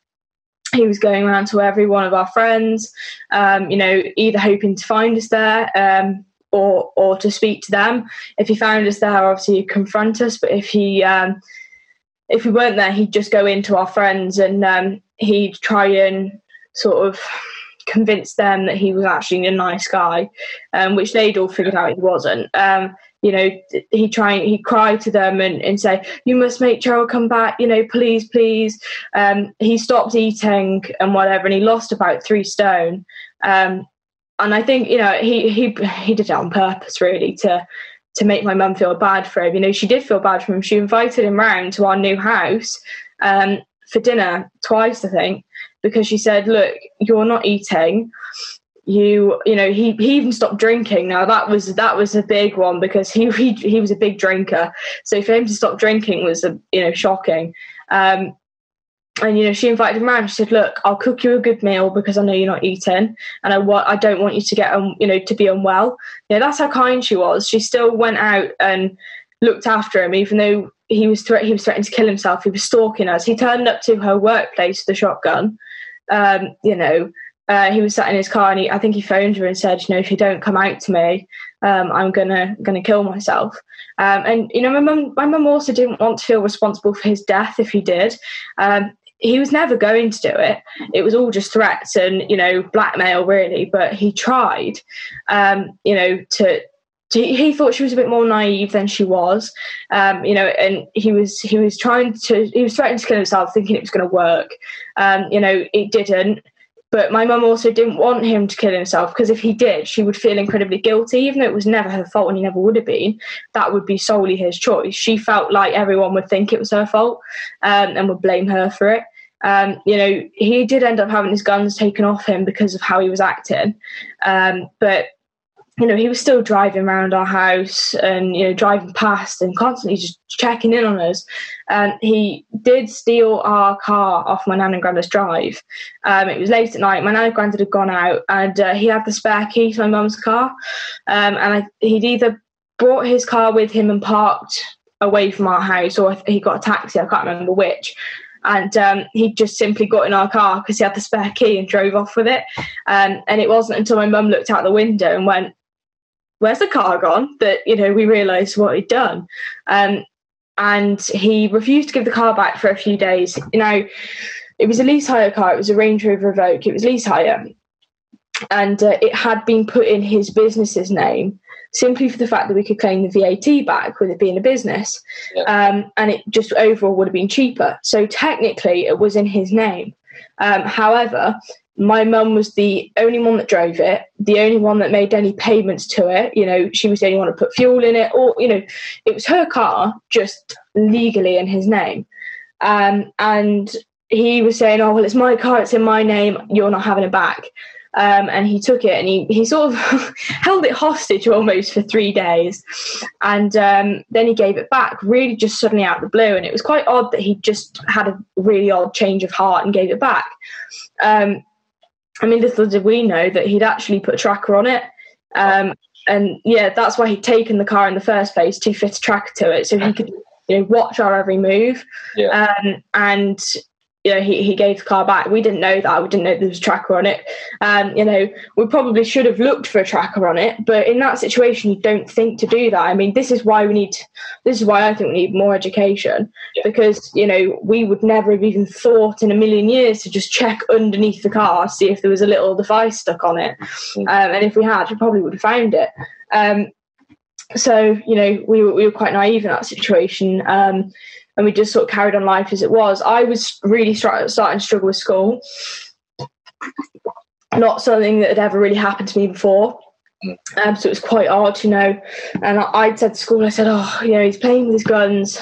he was going around to every one of our friends, um, you know, either hoping to find us there um, or or to speak to them. If he found us there, obviously he'd confront us. But if he um, if we weren't there, he'd just go into our friends and um, he'd try and sort of convince them that he was actually a nice guy, um, which they'd all figured out he wasn't. You know, he try he cried to them and, and say, "You must make Cheryl come back." You know, please, please. Um, he stopped eating and whatever, and he lost about three stone. Um, and I think you know he he he did it on purpose, really, to to make my mum feel bad for him. You know, she did feel bad for him. She invited him round to our new house um, for dinner twice, I think, because she said, "Look, you're not eating you you know he he even stopped drinking. Now that was that was a big one because he he, he was a big drinker. So for him to stop drinking was a, you know shocking. Um, and you know she invited him around. She said look i'll cook you a good meal because i know you're not eating and i want i don't want you to get um, you know to be unwell. You know that's how kind she was. She still went out and looked after him even though he was threat he was threatening to kill himself. He was stalking us. He turned up to her workplace with a shotgun. Um, you know uh, he was sat in his car and he, I think he phoned her and said, you know, if you don't come out to me, um, I'm gonna gonna kill myself. Um, and you know, my mum my mum also didn't want to feel responsible for his death if he did. Um, he was never going to do it. It was all just threats and you know blackmail really. But he tried, um, you know, to he thought she was a bit more naive than she was, um, you know, and he was he was trying to he was threatening to kill himself, thinking it was going to work. Um, you know, it didn't. But my mum also didn't want him to kill himself because if he did, she would feel incredibly guilty, even though it was never her fault and he never would have been. That would be solely his choice. She felt like everyone would think it was her fault um, and would blame her for it. Um, you know, he did end up having his guns taken off him because of how he was acting. Um, but you know, he was still driving around our house and, you know, driving past and constantly just checking in on us. And he did steal our car off my nan and granddad's drive. Um, it was late at night. My nan and granddad had gone out and uh, he had the spare key to my mum's car. Um, and I, he'd either brought his car with him and parked away from our house or he got a taxi. I can't remember which and um, he just simply got in our car because he had the spare key and drove off with it. Um, and it wasn't until my mum looked out the window and went, where's the car gone? That, you know, we realised what he'd done. Um, and he refused to give the car back for a few days. You know, it was a lease hire car, it was a Range Rover Evoque, it was lease hire. And uh, it had been put in his business's name simply for the fact that we could claim the VAT back with it being a business. Yeah. Um, and it just overall would have been cheaper. So technically, it was in his name. Um, however, my mum was the only one that drove it, the only one that made any payments to it. You know, she was the only one to put fuel in it, or, you know, it was her car just legally in his name. Um, and he was saying, Oh, well, it's my car, it's in my name, you're not having it back. Um, and he took it and he, he sort of held it hostage almost for three days. And um, then he gave it back, really just suddenly out of the blue. And it was quite odd that he just had a really odd change of heart and gave it back. Um, I mean, little did we know that he'd actually put a tracker on it. Um, and yeah, that's why he'd taken the car in the first place to fit a tracker to it, so he could you know watch our every move. Yeah. Um, and you know, he, he gave the car back. We didn't know that. We didn't know there was a tracker on it. Um, you know, we probably should have looked for a tracker on it, but in that situation, you don't think to do that. I mean, this is why we need, this is why I think we need more education yeah. because, you know, we would never have even thought in a million years to just check underneath the car, see if there was a little device stuck on it. Um, and if we had, we probably would have found it. Um, so, you know, we were, we were quite naive in that situation. And we just sort of carried on life as it was. I was really starting to struggle with school. Not something that had ever really happened to me before. Um, so it was quite hard, you know. And I, would said to school, I said, oh, you know, he's playing with his guns.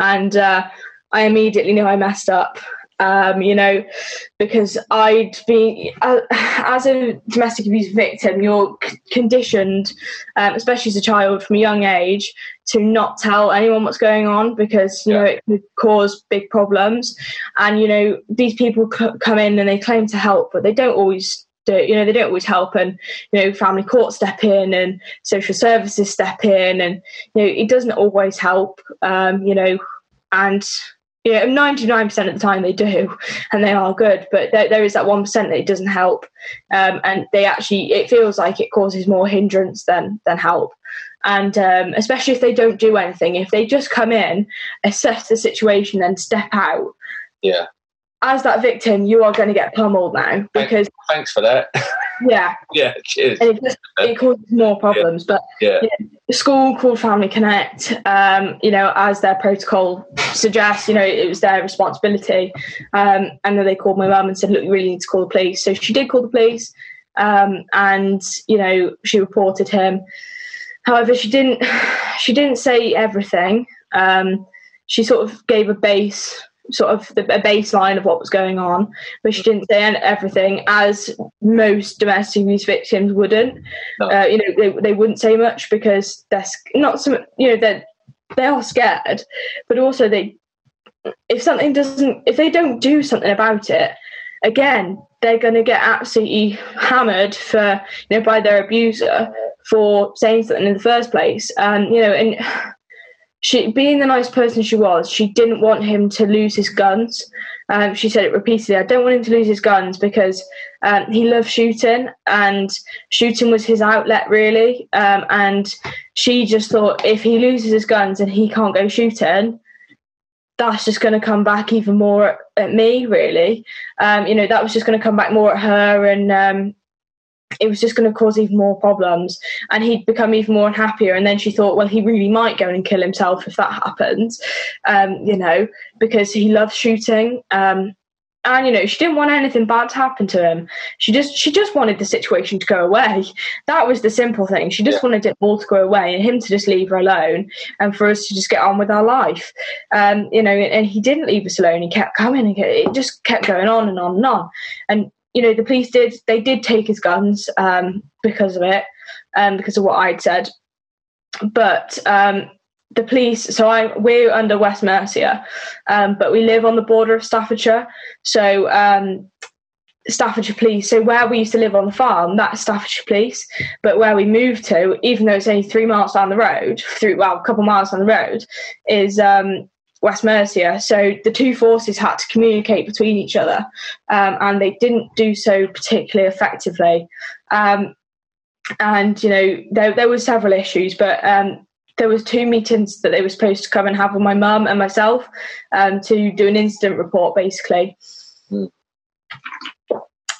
And uh, I immediately knew I messed up. Um, you know, because I'd be, uh, as a domestic abuse victim, you're c- conditioned, um, especially as a child from a young age, to not tell anyone what's going on because, you yeah. know, it could cause big problems. And, you know, these people c- come in and they claim to help, but they don't always do, you know, they don't always help and, you know, family court step in and social services step in and, you know, it doesn't always help, um, you know, and yeah, 99% of the time they do, and they are good, but there, there is that 1% that it doesn't help. Um, and they actually, it feels like it causes more hindrance than, than help. And um, especially if they don't do anything, if they just come in, assess the situation, and step out. Yeah. As that victim, you are going to get pummeled now because. Thanks for that. Yeah. yeah, cheers. And it just it causes more problems. Yeah. But yeah. You know, school called Family Connect, um, you know, as their protocol suggests, you know, it was their responsibility. Um, and then they called my mum and said, look, you really need to call the police. So she did call the police um, and, you know, she reported him. However, she didn't she didn't say everything. Um, she sort of gave a base sort of the, a baseline of what was going on, but she didn't say everything, as most domestic abuse victims wouldn't. No. Uh, you know, they, they wouldn't say much because they're not some, you know, they they are scared, but also they, if something doesn't, if they don't do something about it, again, they're going to get absolutely hammered for, you know, by their abuser for saying something in the first place. And, you know, and she being the nice person she was, she didn't want him to lose his guns. Um, she said it repeatedly. I don't want him to lose his guns because um, he loved shooting, and shooting was his outlet really. Um, and she just thought if he loses his guns and he can't go shooting, that's just going to come back even more at, at me really. Um, you know, that was just going to come back more at her, and um, it was just going to cause even more problems and he'd become even more unhappier. And then she thought well he really might go and kill himself if that happens um, you know because he loves shooting um, and you know she didn't want anything bad to happen to him. She just she just wanted the situation to go away. That was the simple thing. She just yeah. wanted it all to go away and him to just leave her alone and for us to just get on with our life. Um, you know and he didn't leave us alone. He kept coming and it just kept going on and on and on. And you know, the police did they did take his guns um, because of it, um, because of what I'd said. But um, the police, so I we're under West Mercia, um, but we live on the border of Staffordshire. So um, Staffordshire Police. So where we used to live on the farm, that's Staffordshire Police. But where we moved to, even though it's only three miles down the road, through well, a couple miles down the road, is um, West Mercia. So the two forces had to communicate between each other, um, and they didn't do so particularly effectively. Um, and you know there there were several issues, but um, there was two meetings that they were supposed to come and have with my mum and myself um, to do an incident report, basically, mm.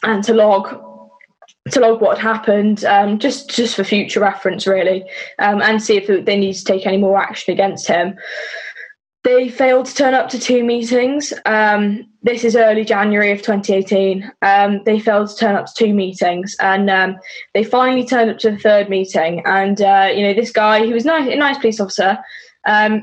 and to log to log what had happened, um, just just for future reference, really, um, and see if they need to take any more action against him. They failed to turn up to two meetings. Um, this is early January of 2018. Um, they failed to turn up to two meetings, and um, they finally turned up to the third meeting. And uh, you know, this guy, he was nice, a nice police officer. Um,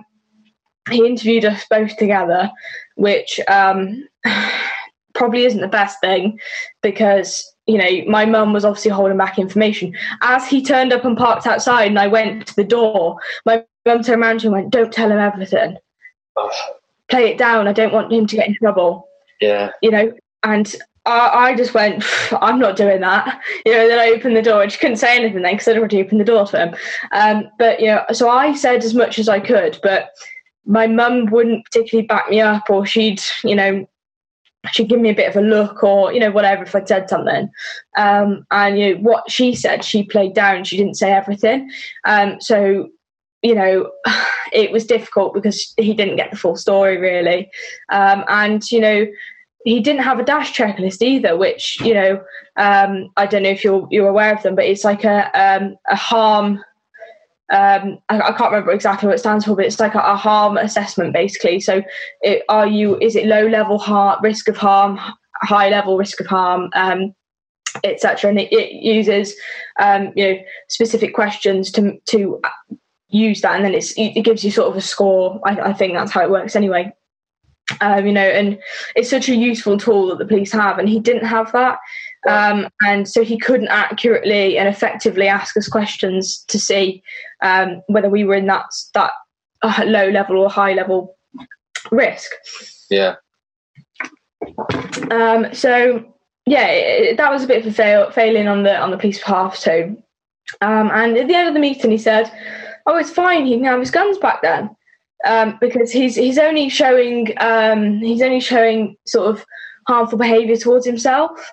he interviewed us both together, which um, probably isn't the best thing because you know, my mum was obviously holding back information. As he turned up and parked outside, and I went to the door, my mum turned around and went, "Don't tell him everything." Play it down. I don't want him to get in trouble. Yeah. You know, and I, I just went, I'm not doing that. You know, then I opened the door and she couldn't say anything then because I'd already opened the door to him. Um, but, you know, so I said as much as I could, but my mum wouldn't particularly back me up or she'd, you know, she'd give me a bit of a look or, you know, whatever if I'd said something. Um, and, you know, what she said, she played down. She didn't say everything. Um, so you know, it was difficult because he didn't get the full story really. Um, and, you know, he didn't have a dash checklist either, which, you know, um, I don't know if you're, you're aware of them, but it's like a, um, a harm. Um, I, I, can't remember exactly what it stands for, but it's like a, a harm assessment basically. So, it, are you? Is it low level harm, risk of harm, high level risk of harm? Um, etc. And it, it uses um, you know specific questions to to use that and then it's it gives you sort of a score I, I think that's how it works anyway Um, you know, and it's such a useful tool that the police have, and he didn't have that. Um, and so he couldn't accurately and effectively ask us questions to see um, whether we were in that that uh, low level or high level risk. Yeah. Um, so yeah, it, that was a bit of a fail, failing on the on the police behalf too. Um, and at the end of the meeting, he said, "Oh, it's fine. He can have his guns back then." Um, because he's he's only showing um, he's only showing sort of harmful behaviour towards himself.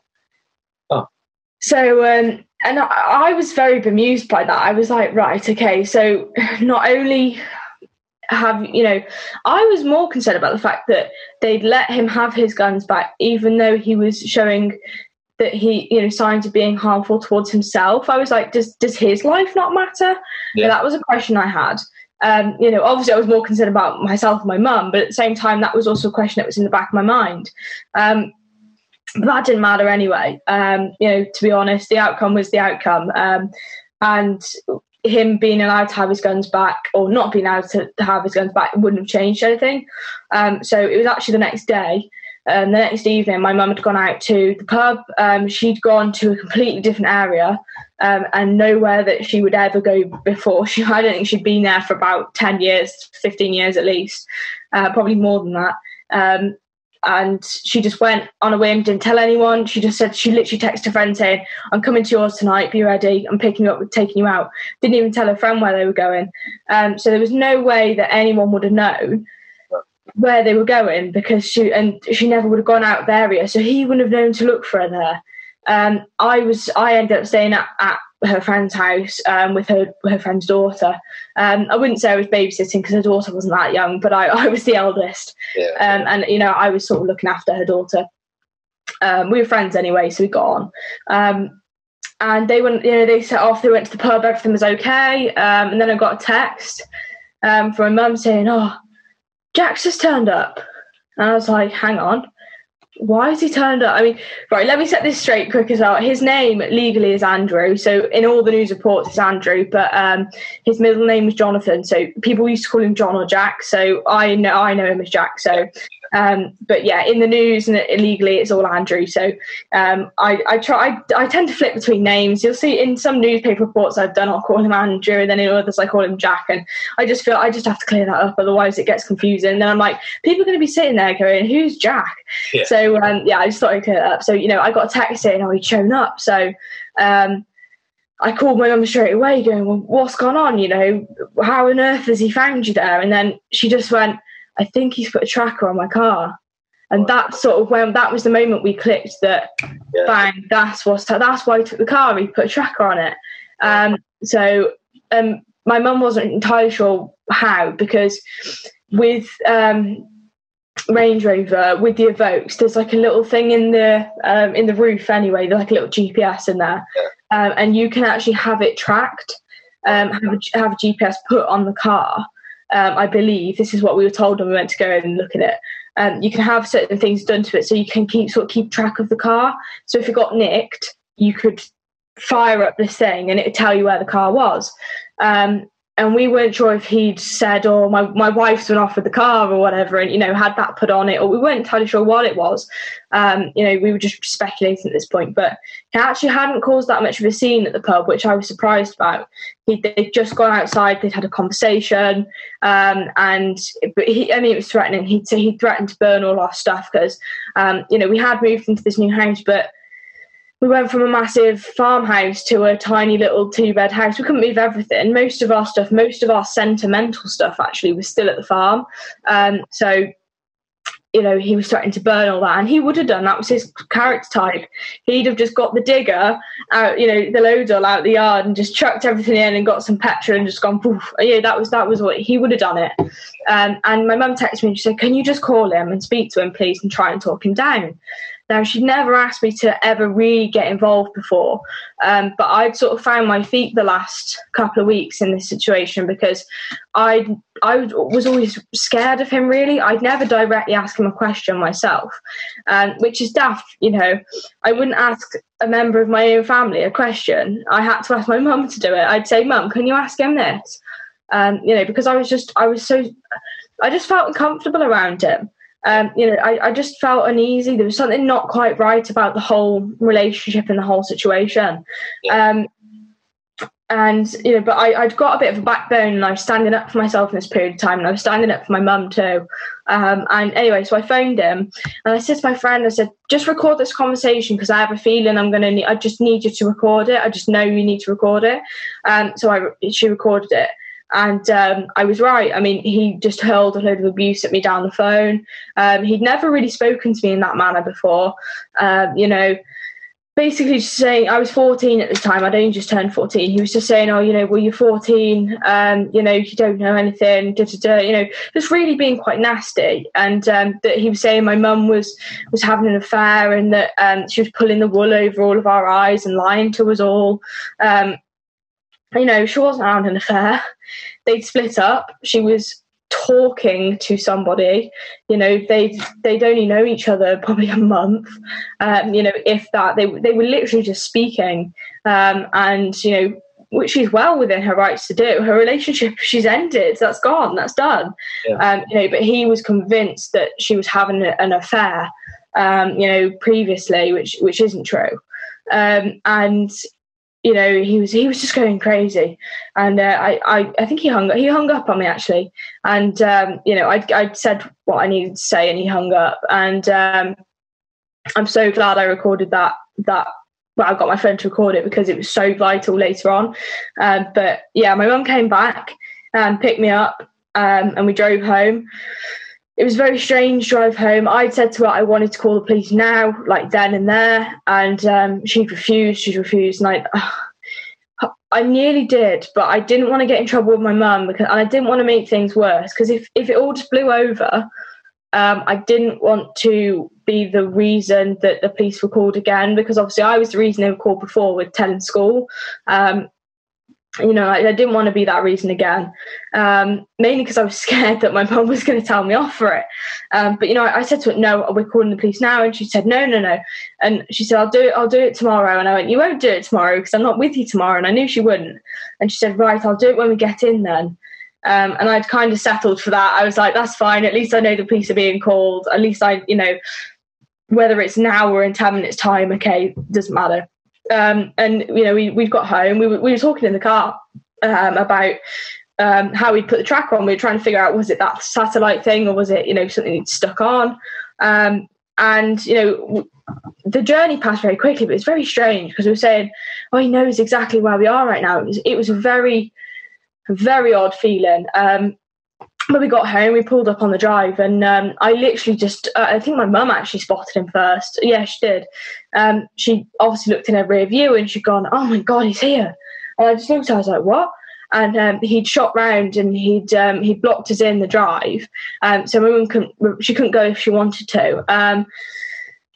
Oh. So, um, and I, I was very bemused by that. I was like, right, okay, so not only have you know i was more concerned about the fact that they'd let him have his guns back even though he was showing that he you know signs of being harmful towards himself i was like does does his life not matter yeah. that was a question i had um, you know obviously i was more concerned about myself and my mum but at the same time that was also a question that was in the back of my mind um, but that didn't matter anyway. Um, you know, to be honest, the outcome was the outcome. Um, and him being allowed to have his guns back or not being allowed to have his guns back wouldn't have changed anything. Um, so it was actually the next day. Um, the next evening, my mum had gone out to the pub. Um, she'd gone to a completely different area um, and nowhere that she would ever go before. She, I don't think she'd been there for about 10 years, 15 years at least, uh, probably more than that. Um, and she just went on a whim, didn't tell anyone. She just said she literally texted a friend saying, "I'm coming to yours tonight. Be ready. I'm picking you up, taking you out." Didn't even tell her friend where they were going. Um, so there was no way that anyone would have known where they were going because she and she never would have gone out of the area. So he wouldn't have known to look for her there. Um, I was I ended up staying at, at her friend's house um, with her her friend's daughter. Um, I wouldn't say I was babysitting because her daughter wasn't that young, but I, I was the eldest, yeah. um, and you know I was sort of looking after her daughter. Um, we were friends anyway, so we got on. Um, and they went, you know, they set off. They went to the pub. Everything was okay. Um, and then I got a text from my mum saying, "Oh, Jack's just turned up," and I was like, "Hang on." why has he turned up? I mean, right, let me set this straight quick as well. His name legally is Andrew. So in all the news reports, it's Andrew, but um, his middle name is Jonathan. So people used to call him John or Jack. So I know I know him as Jack. So um, but yeah, in the news and illegally, it's all Andrew. So um, I, I try. I, I, tend to flip between names. You'll see in some newspaper reports I've done, I'll call him Andrew, and then in others I call him Jack. And I just feel I just have to clear that up, otherwise it gets confusing. And then I'm like, people are going to be sitting there going, "Who's Jack?" Yeah. So um, yeah, I just thought I'd clear that up. So you know, I got a text saying, "Oh, he'd shown up." So. Um, I called my mum straight away, going, "Well, what's gone on? You know, how on earth has he found you there?" And then she just went, I think he's put a tracker on my car. And that sort of when that was the moment we clicked that yeah. bang, that's what's that's why he took the car, he put a tracker on it. Um, so um, my mum wasn't entirely sure how because with um, Range Rover with the Evoques, there's like a little thing in the um, in the roof anyway, there's like a little GPS in there, yeah. um, and you can actually have it tracked, um, have a, have a GPS put on the car, um, I believe this is what we were told when we went to go and look at it. Um, you can have certain things done to it, so you can keep sort of keep track of the car. So if it got nicked, you could fire up this thing and it would tell you where the car was. Um, and we weren't sure if he'd said, "Or oh, my my wife's been offered the car" or whatever, and you know had that put on it, or we weren't entirely sure what it was. Um, you know, we were just speculating at this point, but he actually hadn't caused that much of a scene at the pub, which I was surprised about. He, they'd just gone outside, they'd had a conversation, um, and but he, I mean, it was threatening. He'd he threatened to burn all our stuff because, um, you know, we had moved into this new house, but we went from a massive farmhouse to a tiny little two bed house. We couldn't move everything. Most of our stuff, most of our sentimental stuff actually was still at the farm. Um, so, you know, he was threatening to burn all that, and he would have done. That was his character type. He'd have just got the digger out, you know, the loader out the yard, and just chucked everything in and got some petrol and just gone poof. Yeah, that was that was what he would have done it. Um, and my mum texted me and she said, "Can you just call him and speak to him, please, and try and talk him down?" Now, she'd never asked me to ever really get involved before, um, but I'd sort of found my feet the last couple of weeks in this situation because I I was always scared of him. Really, I'd never directly ask him a question myself, um, which is daft. You know, I wouldn't ask a member of my own family a question. I had to ask my mum to do it. I'd say, "Mum, can you ask him this?" Um, you know, because I was just I was so I just felt uncomfortable around him. Um, you know, I, I just felt uneasy. There was something not quite right about the whole relationship and the whole situation. Yeah. Um, and you know, but I, would got a bit of a backbone, and I was standing up for myself in this period of time, and I was standing up for my mum too. Um, and anyway, so I phoned him, and I said to my friend, I said, just record this conversation because I have a feeling I'm gonna need. I just need you to record it. I just know you need to record it. Um, so I she recorded it, and um, I was right. I mean, he just hurled a load of abuse at me down the phone. Um, he'd never really spoken to me in that manner before. Um, you know, basically just saying I was 14 at the time. I'd only just turned 14. He was just saying, "Oh, you know, well, you're 14. Um, you know, you don't know anything." Da, da, da, you know, just really being quite nasty. And um, that he was saying my mum was was having an affair and that um, she was pulling the wool over all of our eyes and lying to us all. Um, you know, she wasn't having an affair. They'd split up. She was talking to somebody. You know they they'd only know each other probably a month. Um, you know if that they they were literally just speaking. Um, and you know which she's well within her rights to do. Her relationship she's ended. That's gone. That's done. Yeah. um, you know but he was convinced that she was having an affair um, you know previously which which isn't true. Um, and you know, he was he was just going crazy, and uh, I, I I think he hung he hung up on me actually, and um, you know I I said what I needed to say, and he hung up, and um, I'm so glad I recorded that that. Well, I got my friend to record it because it was so vital later on. Um, but yeah, my mum came back and picked me up, um, and we drove home it was very strange drive home. I'd said to her I wanted to call the police now, like then and there, and um, she refused. She refused, and I, I nearly did, but I didn't want to get in trouble with my mum because and I didn't want to make things worse. Because if if it all just blew over, um, I didn't want to be the reason that the police were called again. Because obviously I was the reason they were called before with telling school. Um, you know, I, I, didn't want to be that reason again. Um, mainly because I was scared that my mum was going to tell me off for it. Um, but you know, I, I, said to her, "No, we're calling the police now," and she said, "No, no, no." And she said, "I'll do it. I'll do it tomorrow." And I went, "You won't do it tomorrow because I'm not with you tomorrow." And I knew she wouldn't. And she said, "Right, I'll do it when we get in then." Um, and I'd kind of settled for that. I was like, "That's fine. At least I know the police are being called. At least I, you know." Whether it's now or in 10 minutes time, okay, doesn't matter. Um, and you know, we we got home. We were we were talking in the car um, about um, how we put the track on. We were trying to figure out was it that satellite thing or was it you know something stuck on. Um, and you know, the journey passed very quickly, but it's very strange because we were saying, "Oh, he knows exactly where we are right now." It was it was a very very odd feeling. Um, when we got home, we pulled up on the drive, and um, I literally just, uh, I think my mum actually spotted him first. Yeah, she did. Um, she obviously looked in her rear view and she'd gone, Oh my God, he's here. And I just looked, I was like, What? And um, he'd shot round and he'd um, he'd blocked us in the drive. Um, so my mum couldn't, she couldn't go if she wanted to.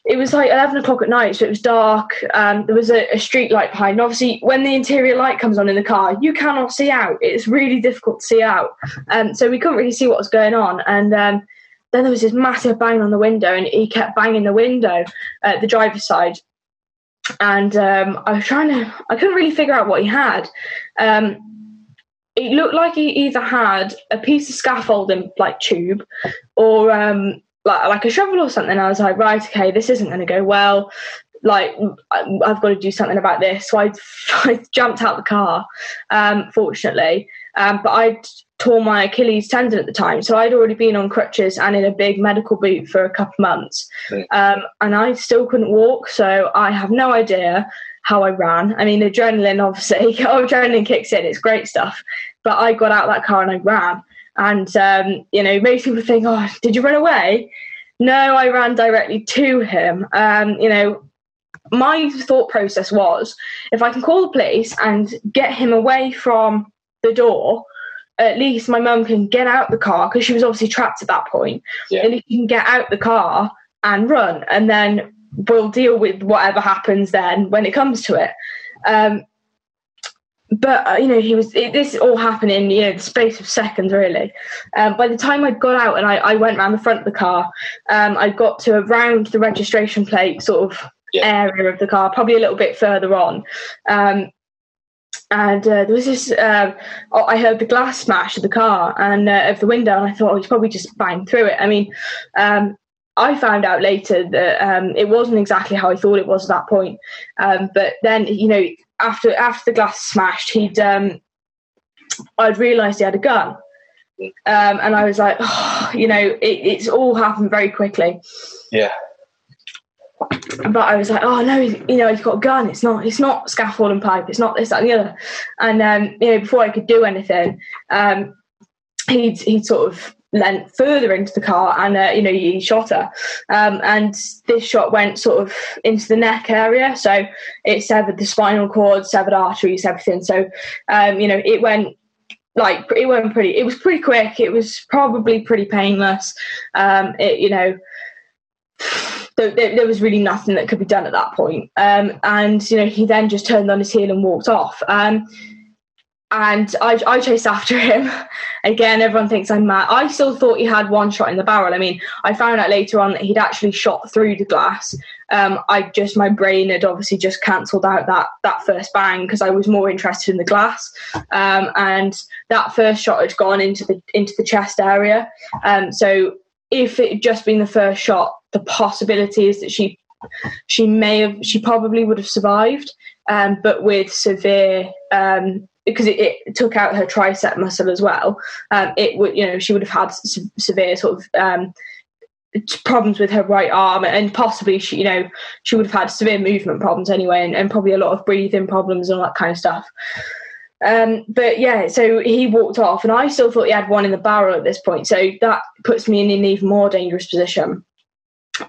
It was like 11 o'clock at night, so it was dark. Um, there was a, a, street light behind. obviously, when the interior light comes on in the car, you cannot see out. It's really difficult to see out. Um, so we couldn't really see what was going on. And um, then there was this massive bang on the window, and he kept banging the window at the driver's side. And um, I was trying to, I couldn't really figure out what he had. Um, it looked like he either had a piece of scaffolding, like tube, or um, like like a shovel or something. I was like, right, okay, this isn't going to go well. Like I've got to do something about this. So I, I jumped out the car, um, fortunately. Um, but I tore my Achilles tendon at the time, so I'd already been on crutches and in a big medical boot for a couple months, um, and I still couldn't walk. So I have no idea how I ran. I mean, adrenaline obviously, oh, adrenaline kicks in. It's great stuff. But I got out that car and I ran. And, um, you know, most people think, oh, did you run away? No, I ran directly to him. Um, you know, my thought process was if I can call the police and get him away from the door, at least my mum can get out the car because she was obviously trapped at that point. Yeah. At least can get out the car and run, and then we'll deal with whatever happens then when it comes to it. Um, but uh, you know he was it, this all happened in you know the space of seconds really um, by the time i'd got out and i, I went around the front of the car um, i got to around the registration plate sort of yeah. area of the car probably a little bit further on um, and uh, there was this. Uh, I heard the glass smash of the car and uh, of the window, and I thought, oh, he's probably just banged through it. I mean, um, I found out later that um, it wasn't exactly how I thought it was at that point. Um, but then, you know, after after the glass smashed, he'd um, I'd realised he had a gun, um, and I was like, oh, you know, it, it's all happened very quickly. Yeah. But I was like, oh no, you know, he's got a gun. It's not, it's not scaffold and pipe. It's not this, that, and the other. And um, you know, before I could do anything, um, he'd he'd sort of leant further into the car and uh, you know he shot her. Um, and this shot went sort of into the neck area. So it severed the spinal cord severed arteries everything. So um, you know it went like it went pretty it was pretty quick. It was probably pretty painless. Um, it, you know there, there, was really nothing that could be done at that point. Um, and you know he then just turned on his heel and walked off. Um, and I, I chased after him. Again, everyone thinks I'm mad. I still thought he had one shot in the barrel. I mean, I found out later on that he'd actually shot through the glass. Um, I just my brain had obviously just cancelled out that that first bang because I was more interested in the glass. Um, and that first shot had gone into the into the chest area. Um, so if it had just been the first shot, the possibility is that she she may have she probably would have survived. Um, but with severe um, because it, it, took out her tricep muscle as well. Um, it would, you know, she would have had se- severe sort of um, problems with her right arm, and possibly she, you know, she would have had severe movement problems anyway, and, and probably a lot of breathing problems and all that kind of stuff. Um, but yeah, so he walked off, and I still thought he had one in the barrel at this point. So that puts me in an even more dangerous position.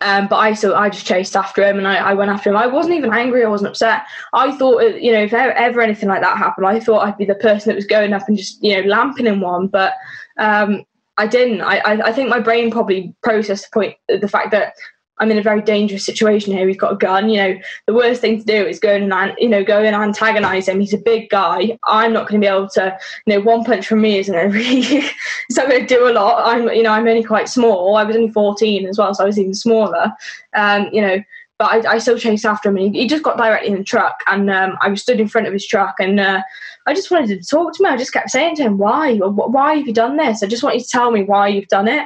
Um, but I so I just chased after him and I, I, went after him. I wasn't even angry. I wasn't upset. I thought, uh, you know, if ever, ever, anything like that happened, I thought I'd be the person that was going up and just, you know, lamping in one. But um, I didn't. I, I, I think my brain probably processed the point, the fact that I'm in a very dangerous situation here. He's got a gun. You know, the worst thing to do is go and you know go and antagonize him. He's a big guy. I'm not going to be able to. You know, one punch from me isn't really. it's not going to do a lot. I'm you know I'm only quite small. I was only 14 as well, so I was even smaller. Um, you know, but I, I still chased after him. And he, he, just got directly in the truck, and um, I was stood in front of his truck, and uh, I just wanted to talk to him. I just kept saying to him, "Why? Why have you done this? I just want you to tell me why you've done it."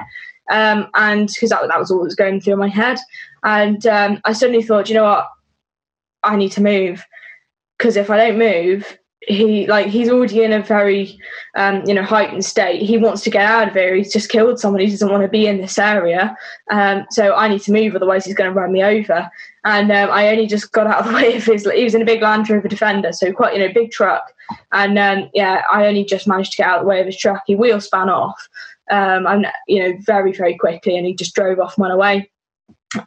Um, and because that, that was all that was going through my head. And um, I suddenly thought, you know what? I need to move because if I don't move, he like he's already in a very um, you know heightened state. He wants to get out of here. He's just killed somebody. He doesn't want to be in this area. Um, so I need to move, otherwise he's going to run me over. And um, I only just got out of the way of his. He was in a big Land Rover Defender, so quite you know big truck. And um, yeah, I only just managed to get out of the way of his truck. He wheel span off, um, and you know very very quickly, and he just drove off and went away.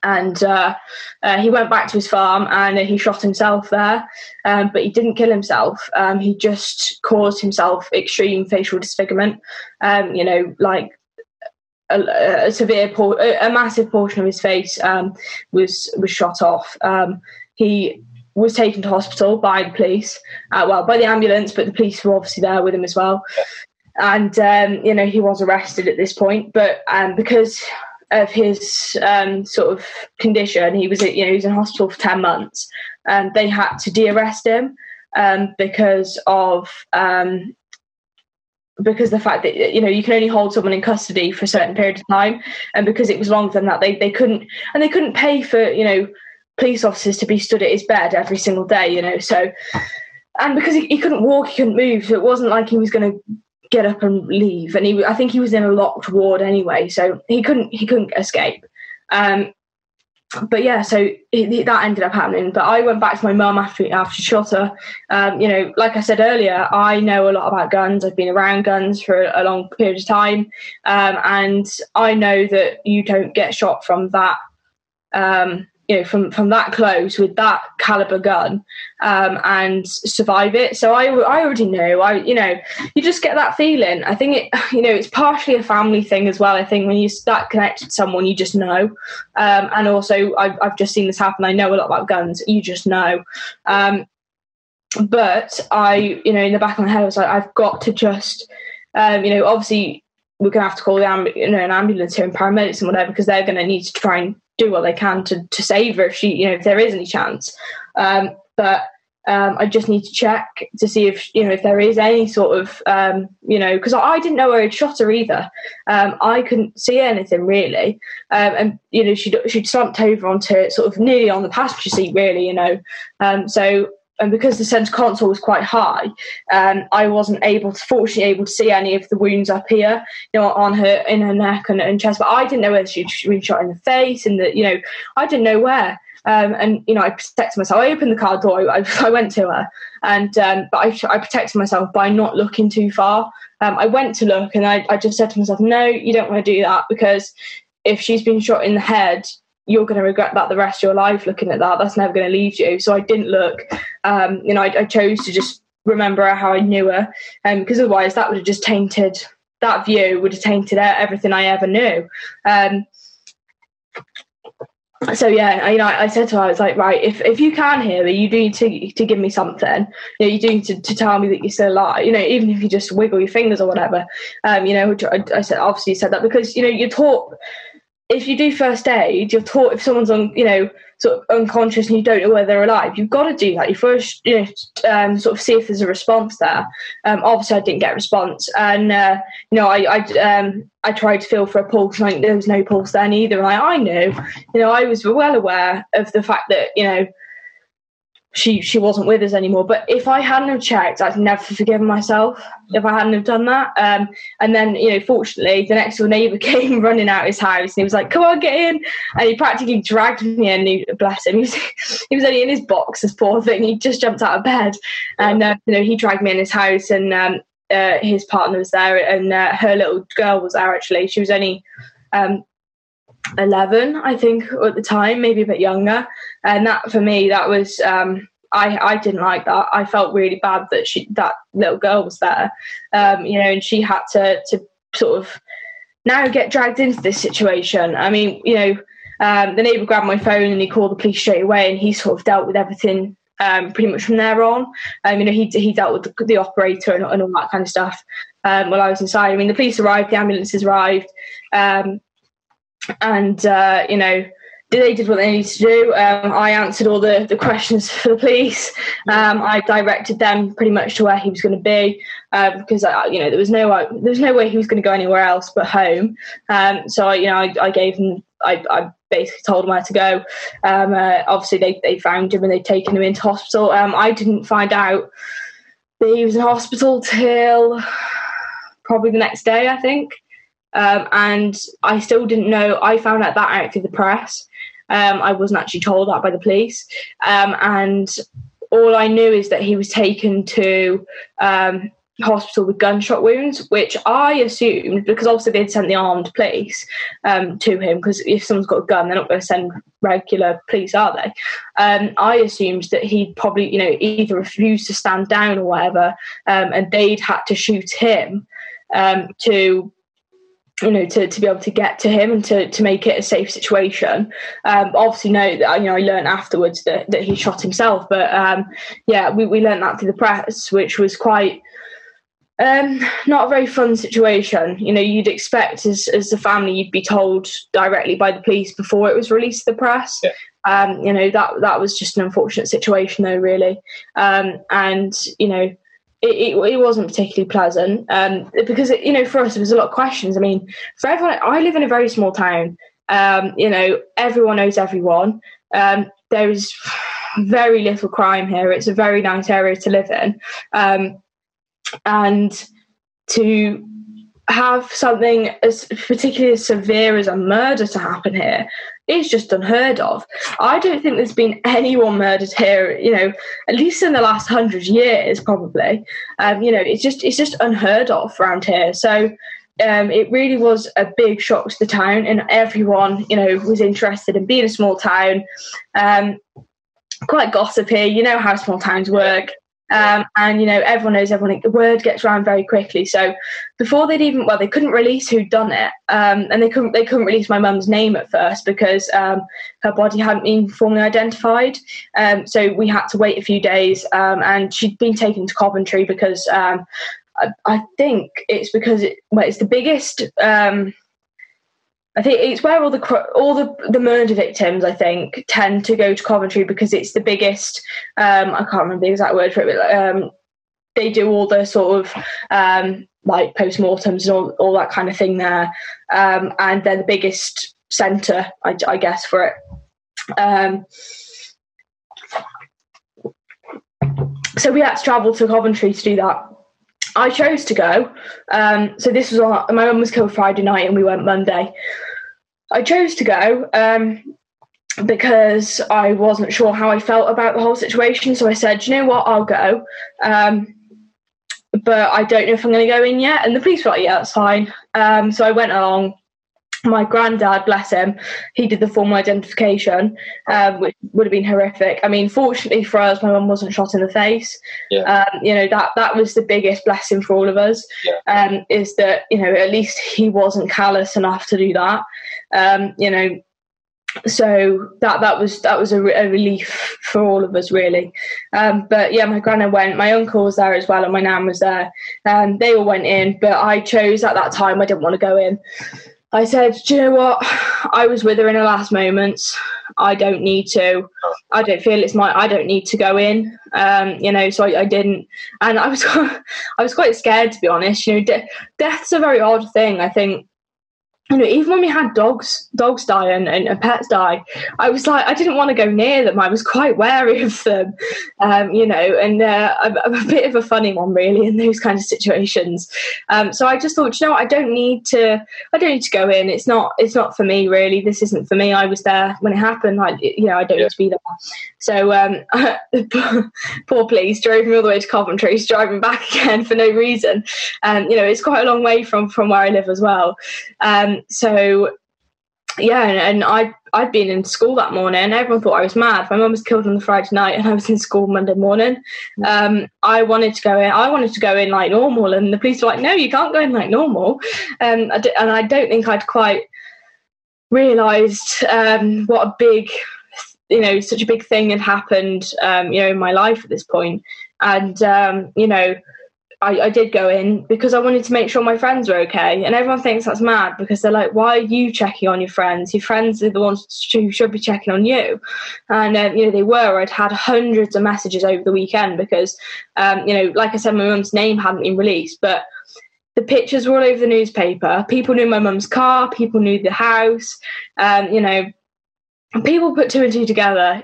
And uh, uh, he went back to his farm and he shot himself there, um, but he didn't kill himself. Um, he just caused himself extreme facial disfigurement. Um, you know, like a, a severe, por- a massive portion of his face um, was was shot off. Um, he was taken to hospital by the police, uh, well, by the ambulance, but the police were obviously there with him as well and um, you know he was arrested at this point. But um, because of his um, sort of condition, he was you know he was in hospital for ten months. and they had to de-arrest him um, because of um, because the fact that you know you can only hold someone in custody for a certain period of time, and because it was longer than that, they they couldn't and they couldn't pay for you know police officers to be stood at his bed every single day, you know. So and because he, he couldn't walk, he couldn't move, so it wasn't like he was going to get up and leave. And he, I think he was in a locked ward anyway, so he couldn't he couldn't escape. Um, but yeah, so it, that ended up happening. But I went back to my mum after after she shot her. Um, you know, like I said earlier, I know a lot about guns. I've been around guns for a long period of time, um, and I know that you don't get shot from that um, you know from from that close with that caliber gun um, and survive it. So I, I already know. I you know you just get that feeling. I think it you know it's partially a family thing as well. I think when you start connected to someone you just know. Um, and also I've, I've just seen this happen. I know a lot about guns. You just know. Um, but i you know in the back of my head i was like i've got to just um, you know obviously we're going to have to call the amb- you know, an ambulance here and paramedics and whatever because they're going to need to try and do what they can to, to save her if she, you know, if there is any chance. Um, but Um, I just need to check to see if you know if there is any sort of um, you know because I, didn't know where he'd shot her either. Um, I couldn't see anything really, um, and you know she'd she'd slumped over onto it sort of nearly on the passenger seat really, you know. Um, so and because the centre console was quite high, um, I wasn't able to, fortunately, able to see any of the wounds up here, you know, on her in her neck and, and chest. But I didn't know whether she'd been shot in the face, and that you know, I didn't know where. Um, and you know, I protected myself. I opened the car door. I, I went to her, and um, but I, I, protected myself by not looking too far. Um, I went to look, and I, I just said to myself, "No, you don't want to do that because if she's been shot in the head, you're going to regret that the rest of your life looking at that. That's never going to leave you. So I didn't look. Um, you know, I, I, chose to just remember how I knew her, because um, otherwise that would have just tainted that view would have tainted everything I ever knew. Um, so yeah, I, you know, I said to her, I was like, right, if, if you can hear me, you do need to to give me something. You know, you do need to, to tell me that you're still alive. You know, even if you just wiggle your fingers or whatever. Um, you know, I, I said obviously said that because you know you're taught if you do first aid, you're taught if someone's on, you know, sort of unconscious and you don't know whether they're alive, you've got to do that. You first, you know, um, sort of see if there's a response there. Um, obviously, I didn't get a response, and uh, you know, I I, um, I tried to feel for a pulse, and there was no pulse then either. And I, I knew, you know, I was well aware of the fact that you know she she wasn't with us anymore. But if I hadn't have checked, I'd never forgiven myself if I hadn't have done that. Um, and then you know, fortunately, the next door neighbour came running out of his house and he was like, "Come on, get in!" And he practically dragged me in. He, bless him, he was, he was only in his box, this poor thing. He just jumped out of bed, and uh, you know, he dragged me in his house, and um, uh, his partner was there, and uh, her little girl was there. Actually, she was only. Um, 11 i think at the time maybe a bit younger and that for me that was um, I, I didn't like that. I felt really bad that she that little girl was there, um, you know, and she had to to sort of now get dragged into this situation. I mean, you know, um, the neighbour grabbed my phone and he called the police straight away, and he sort of dealt with everything um, pretty much from there on. Um, you know, he he dealt with the, the operator and, and, all that kind of stuff um, while I was inside. I mean, the police arrived, the ambulances arrived, um, and uh, you know they did what they needed to do. Um, I answered all the, the questions for the police. Um, I directed them pretty much to where he was going to be uh, because I, you know there was no there was no way he was going to go anywhere else but home. Um, so I, you know I, I gave him I, I, basically told him where to go. Um, uh, obviously they they found him and they'd taken him into hospital. Um, I didn't find out that he was in hospital till probably the next day I think. Um, and I still didn't know. I found out that out through the press. Um, I wasn't actually told that by the police. Um, and all I knew is that he was taken to um, hospital with gunshot wounds, which I assumed because obviously they'd sent the armed police um, to him because if someone's got a gun, they're not going to send regular police, are they? Um, I assumed that he'd probably, you know, either refused to stand down or whatever, um, and they'd had to shoot him um, to you know, to, to be able to get to him and to, to make it a safe situation. Um, obviously, no, you know, I learned afterwards that, that he shot himself, but um, yeah, we, we learned that through the press, which was quite um, not a very fun situation. You know, you'd expect as as a family, you'd be told directly by the police before it was released to the press. Yeah. Um, you know that that was just an unfortunate situation, though, really. Um, and you know, it, it, it, wasn't particularly pleasant um, because it, you know for us it was a lot of questions. I mean, for everyone, I live in a very small town. Um, you know, everyone knows everyone. Um, there is very little crime here. It's a very nice area to live in, um, and to have something as particularly as severe as a murder to happen here is just unheard of. I don't think there's been anyone murdered here, you know, at least in the last hundred years, probably. Um, you know, it's just it's just unheard of around here. So um, it really was a big shock to the town, and everyone, you know, was interested in being a small town. Um, quite gossipy, you know how small towns work. Um, and you know everyone knows everyone the word gets around very quickly. So before they'd even well they couldn't release who'd done it. Um, and they couldn't they couldn't release my mum's name at first because um, her body hadn't been formally identified. Um, so we had to wait a few days um, and she'd been taken to Coventry because um, I, I, think it's because it, well, it's the biggest I think it's where all the all the, the murder victims, I think, tend to go to Coventry because it's the biggest. Um, I can't remember the exact word for it, but um, they do all the sort of um, like post-mortems and all, all that kind of thing there, um, and they're the biggest centre, I, I guess, for it. Um, so we had to travel to Coventry to do that. I chose to go. Um, so this was on my mum was killed Friday night, and we went Monday. I chose to go um, because I wasn't sure how I felt about the whole situation. So I said, you know what, I'll go. Um, but I don't know if I'm going to go in yet. And the police were like, yeah, that's fine. Um, so I went along my granddad, bless him, he did the formal identification, um, which would have been horrific. I mean, fortunately for us, my mum wasn't shot in the face. Yeah. Um, you know that that was the biggest blessing for all of us. Yeah. Um, is that you know at least he wasn't callous enough to do that. Um, you know, so that that was that was a, a relief for all of us really. Um, but yeah, my granddad went. My uncle was there as well, and my nan was there. Um, they all went in, but I chose at that time. I didn't want to go in. I said, Do you know what? I was with her in her last moments. I don't need to. I don't feel it's my. I don't need to go in. Um, you know, so I, I, didn't, and I was, I was quite scared to be honest. You know, de- death's a very odd thing. I think you know, even when we had dogs, dogs die and, and, and, pets die, I was like, I didn't want to go near them. I was quite wary of them, um, you know, and uh, I'm, I'm, a bit of a funny one really in those kind of situations. Um, so I just thought, you know, I don't need to, I don't need to go in. It's not, it's not for me really. This isn't for me. I was there when it happened. I, you know, I don't yeah. need to be there. So um, poor police drove me all the way to Coventry, driving back again for no reason. And you know, it's quite a long way from from where I live as well. Um, so yeah, and, and I I'd been in school that morning. Everyone thought I was mad. My mum was killed on the Friday night, and I was in school Monday morning. Mm. Um, I wanted to go in. I wanted to go in like normal, and the police were like, "No, you can't go in like normal." Um, I d- and I don't think I'd quite realised um, what a big, you know, such a big thing had happened, um, you know, in my life at this. And um, you know, I, I, did go in because I wanted to make sure my friends were okay. And everyone thinks that's mad because they're like, why are you checking on your friends? Your friends are the ones who should be checking on you. And, uh, you know, they were. I'd had hundreds of messages over the weekend because, um, you know, like I said, my mum's name hadn't been released, but the pictures were all over the newspaper. People knew my mum's car, people knew the house, um, you know, people put two and two together.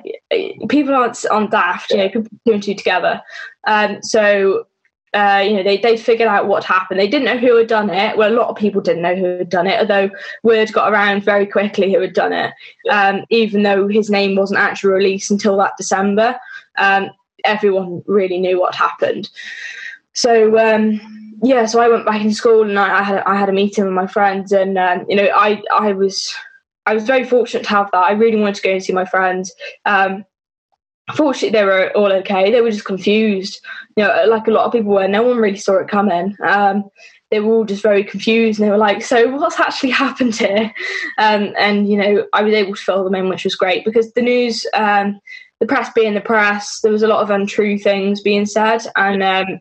People aren't on daft, you know, people put two and two together. Um, so uh, you know, they they figured out what happened. They didn't know who had done it. Well, a lot of people didn't know who had done it, although word got around very quickly who had done it. Um, even though his name wasn't actually released until that December, um, everyone really knew what happened. So um, yeah, so I went back in school and I, I, had I had a meeting with my friends, and um, you know, I I was I was very fortunate to have that. I really wanted to go and see my friends. Um, fortunately they were all okay they were just confused you know like a lot of people were no one really saw it coming um, they were all just very confused and they were like so what's actually happened here um, and you know i was able to fill them in which was great because the news um, the press being the press there was a lot of untrue things being said and um,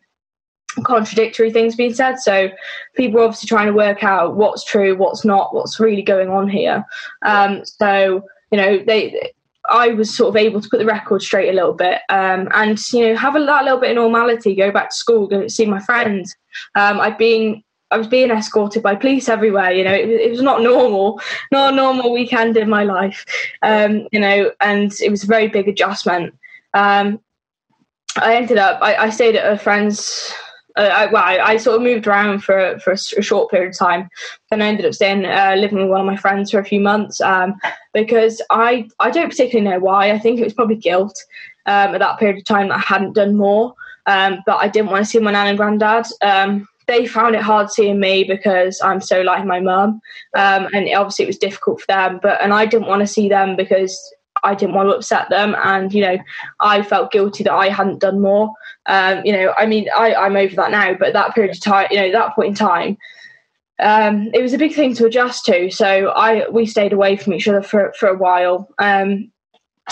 contradictory things being said so people are obviously trying to work out what's true what's not what's really going on here um, so you know they I was sort of able to put the record straight a little bit um, and you know have a, that little bit of normality, go back to school, go see my friends. Um, I'd been I was being escorted by police everywhere. You know, it, it, was not normal, not a normal weekend in my life. Um, you know, and it was a very big adjustment. Um, I ended up I, I stayed at a friend's I, well, I, I, sort of moved around for for a, a, short period of time. Then I ended up staying uh, living with one of my friends for a few months um, because I I don't particularly know why. I think it was probably guilt um, at that period of time that I hadn't done more. Um, but I didn't want to see my nan and granddad. Um, they found it hard seeing me because I'm so like my mum, um, and obviously it was difficult for them. But and I didn't want to see them because I didn't want to upset them, and you know, I felt guilty that I hadn't done more. Um, you know, I mean, I, I'm over that now, but that period of time, you know, that point in time, um, it was a big thing to adjust to. So I we stayed away from each other for for a while. Um,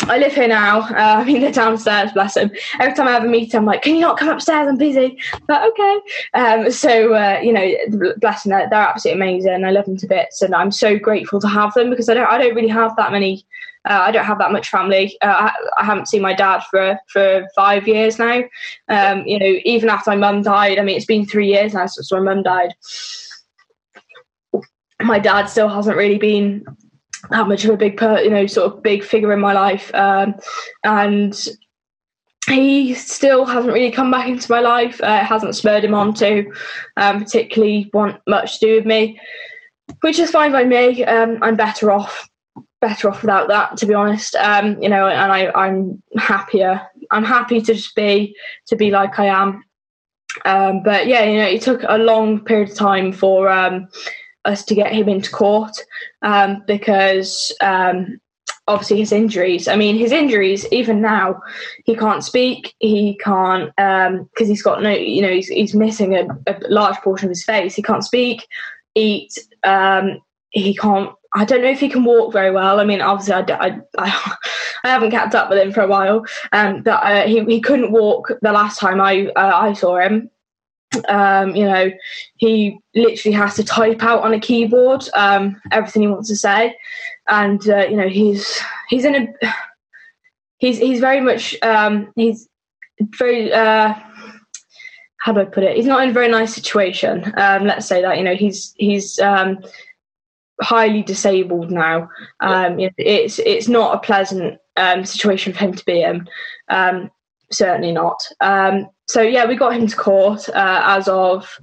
I live here now. Uh, I mean, they're downstairs, bless him. Every time I have a meeting, I'm like, can you not come upstairs? I'm busy. But okay. Um, so, uh, you know, bless them, they're, they're, absolutely amazing. I love them to bits. And I'm so grateful to have them because I don't, I don't really have that many, uh, I don't have that much family. Uh, I, I, haven't seen my dad for, for five years now. Um, you know, even after my mum died, I mean, it's been three years now since my mum died. My dad still hasn't really been that much of a big, per, you know, sort of big figure in my life, um, and he still hasn't really come back into my life. Uh, hasn't spurred him on to um, particularly want much to do with me, which is fine by me. Um, I'm better off, better off without that, to be honest. Um, you know, and I, I'm happier. I'm happy to just be to be like I am. Um, but yeah, you know, it took a long period of time for um, us to get him into court um, because um, obviously his injuries. I mean, his injuries, even now, he can't speak. He can't because um, he's got no, you know, he's, he's missing a, a, large portion of his face. He can't speak, eat. Um, he can't. I don't know if he can walk very well. I mean, obviously, I, I, I, I haven't kept up with him for a while, um, but uh, he, he couldn't walk the last time I uh, I saw him. Um, you know, he literally has to type out on a keyboard um, everything he wants to say, and uh, you know he's he's in a he's he's very much um, he's very uh, how do I put it? He's not in a very nice situation. Um, let's say that you know he's he's um, highly disabled now. Um, you know, it's it's not a pleasant um, situation for him to be in. Um, certainly not. Um, so yeah, we got him to court uh, as of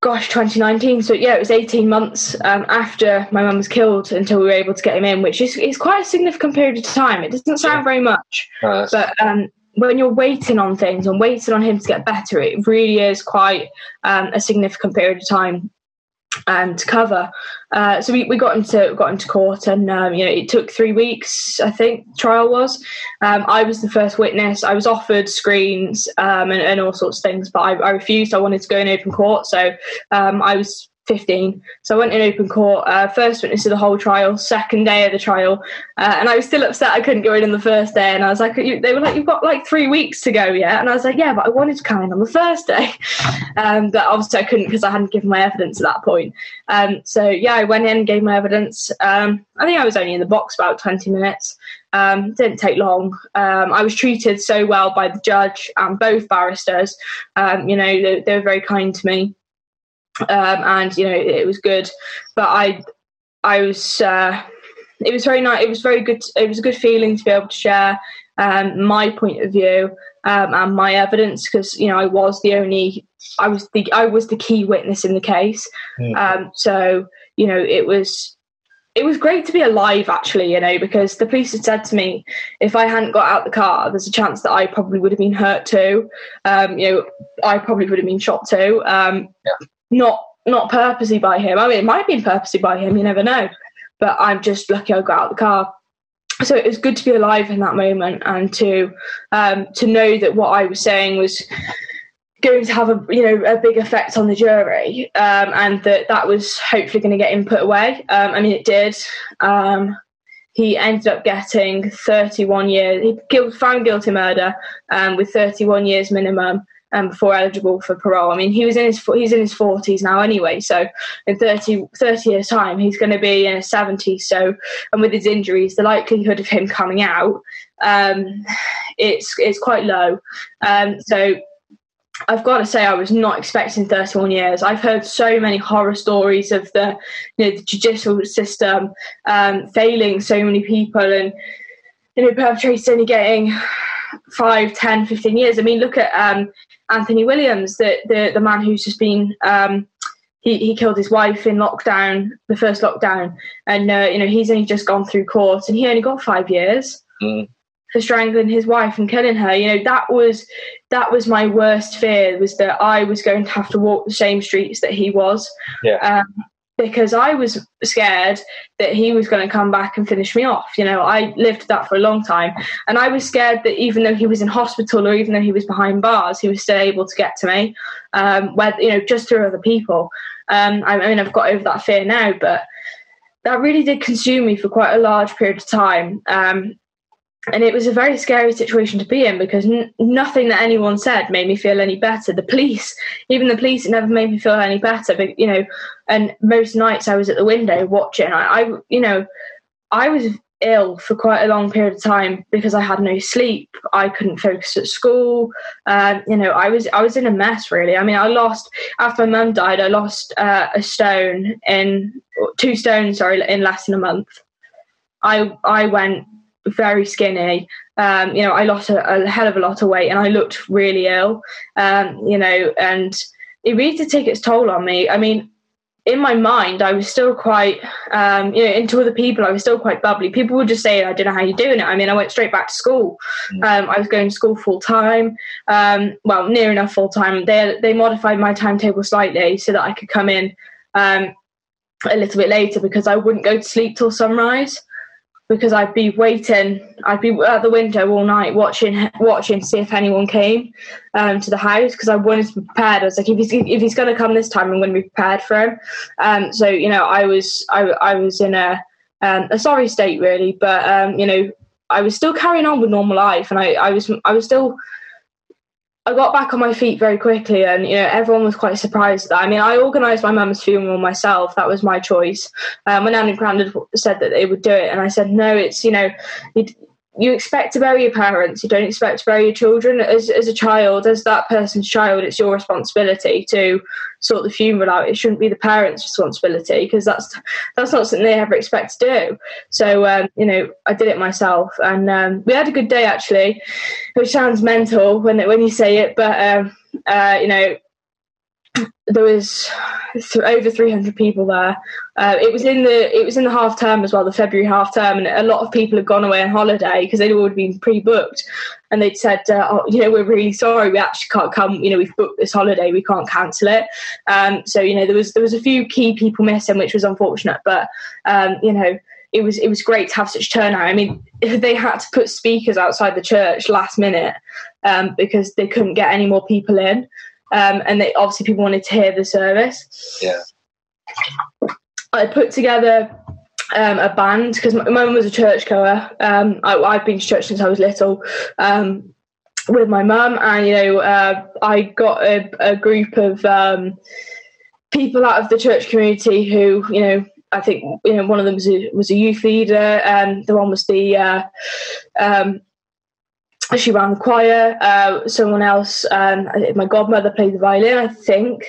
gosh 2019 so yeah it was 18 months um, after my mum was killed until we were able to get him in which is, is quite a significant period of time. It doesn't sound very much but um, when you're waiting on things and waiting on him to get better it really is quite um, a significant period of time um, to cover. Uh, so we, we got into got into court, and um, you know it took three weeks. I think trial was. Um, I was the first witness. I was offered screens um, and, and, all sorts of things, but I, I, refused. I wanted to go in open court, so um, I was 15. So I went in open court, uh, first witness of the whole trial, second day of the trial, uh, and I was still upset I couldn't go in on the first day. And I was like, they were like, you've got like three weeks to go, yeah? And I was like, yeah, but I wanted to come in on the first day. Um, but obviously I couldn't because I hadn't given my evidence at that point. Um, so yeah, I went in, gave my evidence. Um, I think I was only in the box about 20 minutes. Um, didn't take long. Um, I was treated so well by the judge and both barristers. Um, you know, they, they, were very kind to me um, and you know it was good. But I, I was. Uh, it was very nice. It was very good. It was a good feeling to be able to share um, my point of view um, and my evidence because you know I was the only. I was the I was the key witness in the case. Mm. Um, so you know it was it was great to be alive actually you know because the police had said to me if i hadn't got out the car there's a chance that i probably would have been hurt too um, you know i probably would have been shot too um, yeah not not purposely by him. I mean, it might have been purposely by him. You never know. But I'm just lucky I got out of the car. So it was good to be alive in that moment and to um, to know that what I was saying was going to have a you know a big effect on the jury um, and that that was hopefully going to get him put away. Um, I mean, it did. Um, he ended up getting 31 years. He found guilty murder um, with 31 years minimum um, before eligible for parole. I mean, he was in his he's in his forties now anyway. So in 30, 30 years' time, he's going to be in his seventies. So and with his injuries, the likelihood of him coming out, um, it's it's quite low. Um, so. I've got to say, I was not expecting 31 years. I've heard so many horror stories of the, you know, the judicial system um, failing so many people, and you know, perpetrators only getting five, 10, 15 years. I mean, look at um, Anthony Williams, the, the, the man who's just been, um, he, he killed his wife in lockdown, the first lockdown. And, uh, you know, he's only just gone through court and he only got five years. Mm. For strangling his wife and killing her, you know that was that was my worst fear was that I was going to have to walk the same streets that he was. Yeah. Um, because I was scared that he was going to come back and finish me off. You know, I lived that for a long time, and I was scared that even though he was in hospital or even though he was behind bars, he was still able to get to me, um, where you know, just through other people. Um, I mean, I've got over that fear now, but that really did consume me for quite a large period of time. Um, and it was a very scary situation to be in because n- nothing that anyone said made me feel any better. The police, even the police, never made me feel any better. But you know, and most nights I was at the window watching. I, I you know, I was ill for quite a long period of time because I had no sleep. I couldn't focus at school. Um, you know, I was I was in a mess really. I mean, I lost after my mum died. I lost uh, a stone in two stones, sorry, in less than a month. I I went very skinny. Um, you know, I lost a, a, hell of a lot of weight and I looked really ill. Um, you know, and it really did take its toll on me. I mean, in my mind, I was still quite, um, you know, into other people, I was still quite bubbly. People would just say, I don't know how you're doing it. I mean, I went straight back to school. Mm. Um, I was going to school full time, um, well, near enough full time. They, they modified my timetable slightly so that I could come in um, a little bit later because I wouldn't go to sleep till sunrise because I'd be waiting. I'd be at the window all night watching, watching to see if anyone came um, to the house because I wanted to be prepared. I was like, if he's if he's going to come this time, I'm going to be prepared for him. Um, so you know, I was I, I was in a um, a sorry state really, but um, you know, I was still carrying on with normal life, and I, I was I was still I got back on my feet very quickly, and you know everyone was quite surprised. I mean, I organised my mum's funeral myself; that was my choice. Um, my nan and granddad said that they would do it, and I said no. It's you know, you expect to bury your parents you don't expect to bury your children. As, as a child as that person's child it's your responsibility to sort the funeral out. It shouldn't be the parents responsibility because that's that's not something they ever expect to do. So um, you know i did it myself and um, we had a good day actually which sounds mental when when you say it but um, uh, you know there was th- over 300 people there. Uh, it was in the it was in the half term as well, the February half term, and a lot of people had gone away on holiday because they'd already been pre-booked, and they'd said, uh, "Oh, you know, we're really sorry, we actually can't come. You know, we've booked this holiday, we can't cancel it." Um, so you know, there was there was a few key people missing, which was unfortunate, but um, you know. It was it was great to have such turnout. I mean, they had to put speakers outside the church last minute um, because they couldn't get any more people in um, and they obviously people wanted to hear the service. Yeah. I put together um, a band because my mum was a church goer. Um, I, have been to church since I was little um, with my mum, and you know, uh, I got a, a group of um, people out of the church community who, you know, I think you know one of them was a, was a youth leader, and the one was the uh, um, she ran choir. Uh, someone else, um, my godmother played the violin, I think.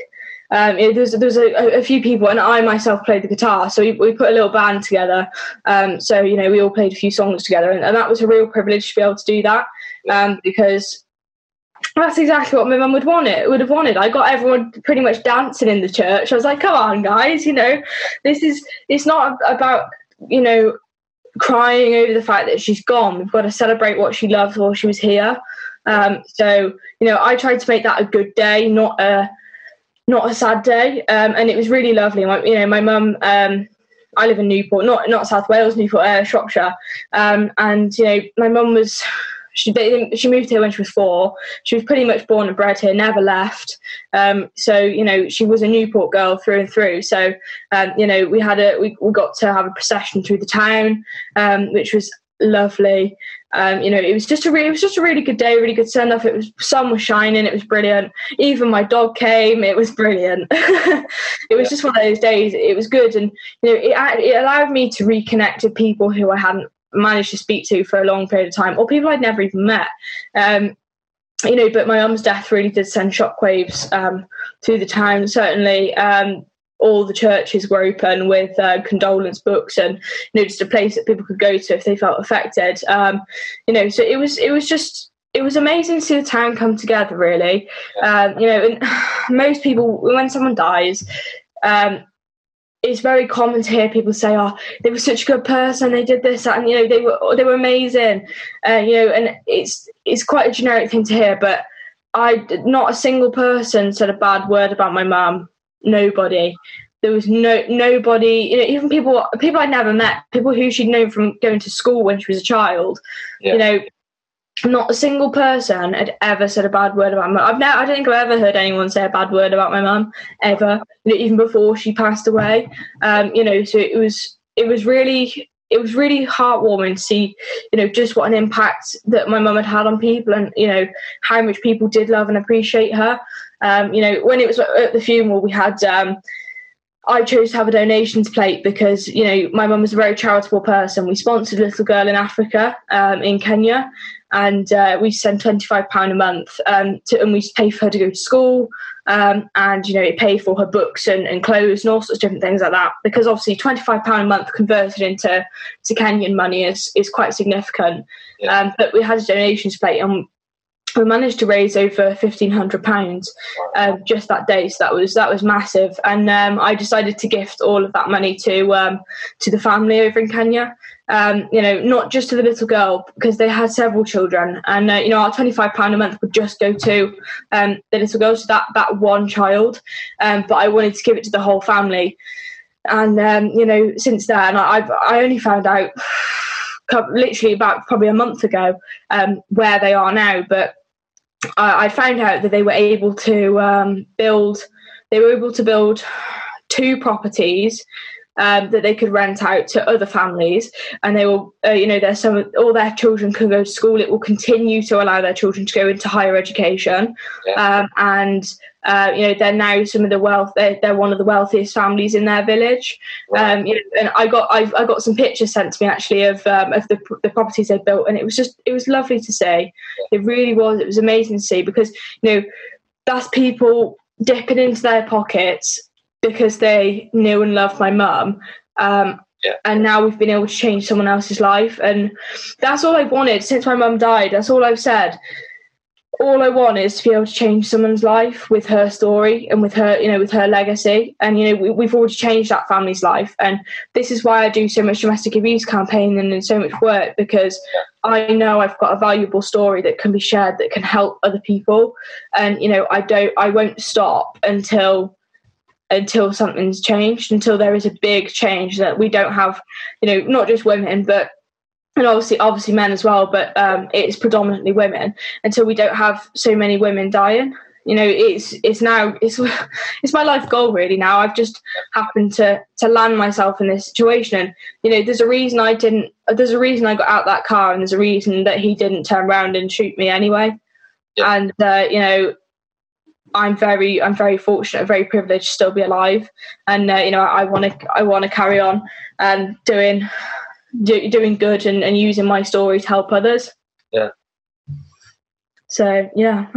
Um, it, a, a, few people, and I myself played the guitar. So we, we put a little band together. Um, so you know, we all played a few songs together, and, and that was a real privilege to be able to do that um, because that's exactly what my mum would want it would have wanted. I got everyone pretty much dancing in the church. I was like, come on, guys, you know, this is it's not about you know crying over the fact that she's gone. We've got to celebrate what she loved while she was here. Um, so you know, I tried to make that a good day, not a not a sad day. Um, and it was really lovely. My, you know, my mum. Um, I live in Newport, not not South Wales, Newport, uh, Shropshire, um, and you know, my mum was she she moved here when she was four. She was pretty much born and bred here, never left. Um, so you know she was a Newport girl through and through. So um, you know we had a we, we got to have a procession through the town, um, which was lovely. Um, you know, it was just a really, it was just a really good day, really good send off. It was sun was shining, it was brilliant. Even my dog came, it was brilliant. it was yeah. just one of those days. It was good, and you know, it, it allowed me to reconnect with people who I hadn't managed to speak to for a long period of time, or people I'd never even met. Um, you know, but my mum's death really did send shockwaves um, through the town. Certainly, um, all the churches were open with uh, condolence books and you know just a place that people could go to if they felt affected. Um, you know, so it was it was just it was amazing to see the town come together. Really, um, you know, and most people when someone dies. Um, it's very common to hear people say, "Oh, they were such a good person. They did this, and you know, they were they were amazing." Uh, you know, and it's it's quite a generic thing to hear, but I not a single person said a bad word about my mum. Nobody. There was no nobody. You know, even people people I'd never met, people who she'd known from going to school when she was a child. Yeah. You know, not a single person had ever said a bad word about my mum. I've never, I don't think I've ever heard anyone say a bad word about my mum ever. You know, even before she passed away. Um, you know, so it was it was really it was really heartwarming to see, you know, just what an impact that my mum had had on people, and you know how much people did love and appreciate her. Um, you know, when it was at the funeral, we had. Um, I chose to have a donations plate because you know my mum was a very charitable person. We sponsored a little girl in Africa, um, in Kenya, and uh, we send twenty five pound a month, um, to, and we pay for her to go to school, um, and you know it paid for her books and, and clothes and all sorts of different things like that. Because obviously twenty five pound a month converted into to Kenyan money is is quite significant. Yeah. Um, but we had a donations plate, and we managed to raise over fifteen hundred pounds um, just that day. So that was that was massive, and um, I decided to gift all of that money to um, to the family over in Kenya. Um, you know, not just to the little girl because they had several children, and uh, you know our twenty five pound a month would just go to um, the little girl, so that that one child. Um, but I wanted to give it to the whole family, and you know, since then I've I only found out literally about probably a month ago um, where they are now. But I, I, found out that they were able to um, build. They were able to build two properties um, that they could rent out to other families, and they will, uh, you know, there's some all their children can go to school. It will continue to allow their children to go into higher education, yeah. um, and uh, you know they're now some of the wealth. They're, they're one of the wealthiest families in their village. Um, you know, and I got I, I got some pictures sent to me actually of um, of the the properties they built, and it was just it was lovely to see. It really was. It was amazing to see because you know that's people dipping into their pockets because they knew and loved my mum. Um, yeah. And now we've been able to change someone else's life. And that's all I've wanted since my mum died. That's all I've said. All I want is to be able to change someone's life with her story and with her, you know, with her legacy. And, you know, we, have already changed that family's life. And this is why I do so much domestic abuse campaign and, and so much work because I know I've got a valuable story that can be shared that can help other people. And, you know, I don't, I won't stop until until something's changed, until there is a big change that we don't have, you know, not just women, but and obviously obviously men as well, but um, it's predominantly women. Until we don't have so many women dying, you know, it's it's now it's it's my life goal really. Now I've just happened to to land myself in this situation, and you know, there's a reason I didn't. There's a reason I got out that car, and there's a reason that he didn't turn around and shoot me anyway. Yeah. And uh, you know, I'm very I'm very fortunate, very privileged to still be alive, and uh, you know I want to I want to carry on and doing do, doing good and, and using my story to help others. Yeah. So yeah,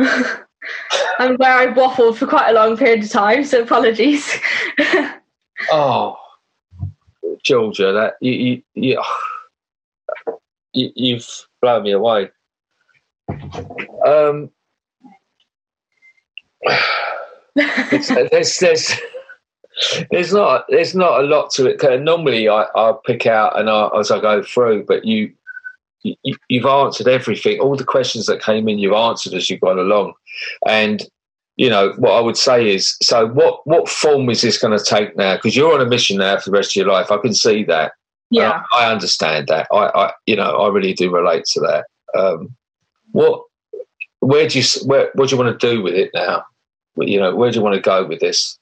I'm where I waffled for quite a long period of time, so apologies. oh, Georgia, that you you, you you've blown me away. Um, there's, there's, there's not there's not a lot to it. Normally, I, I pick out and I, as I go through, but you, you you've answered everything. All the questions that came in, you've answered as you've gone along. And you know what I would say is, so what what form is this going to take now? Because you're on a mission now for the rest of your life. I can see that. Yeah, I, I understand that. I, I you know I really do relate to that. Um, what where do you where what do you want to do with it now? You know, where do you want to go with this?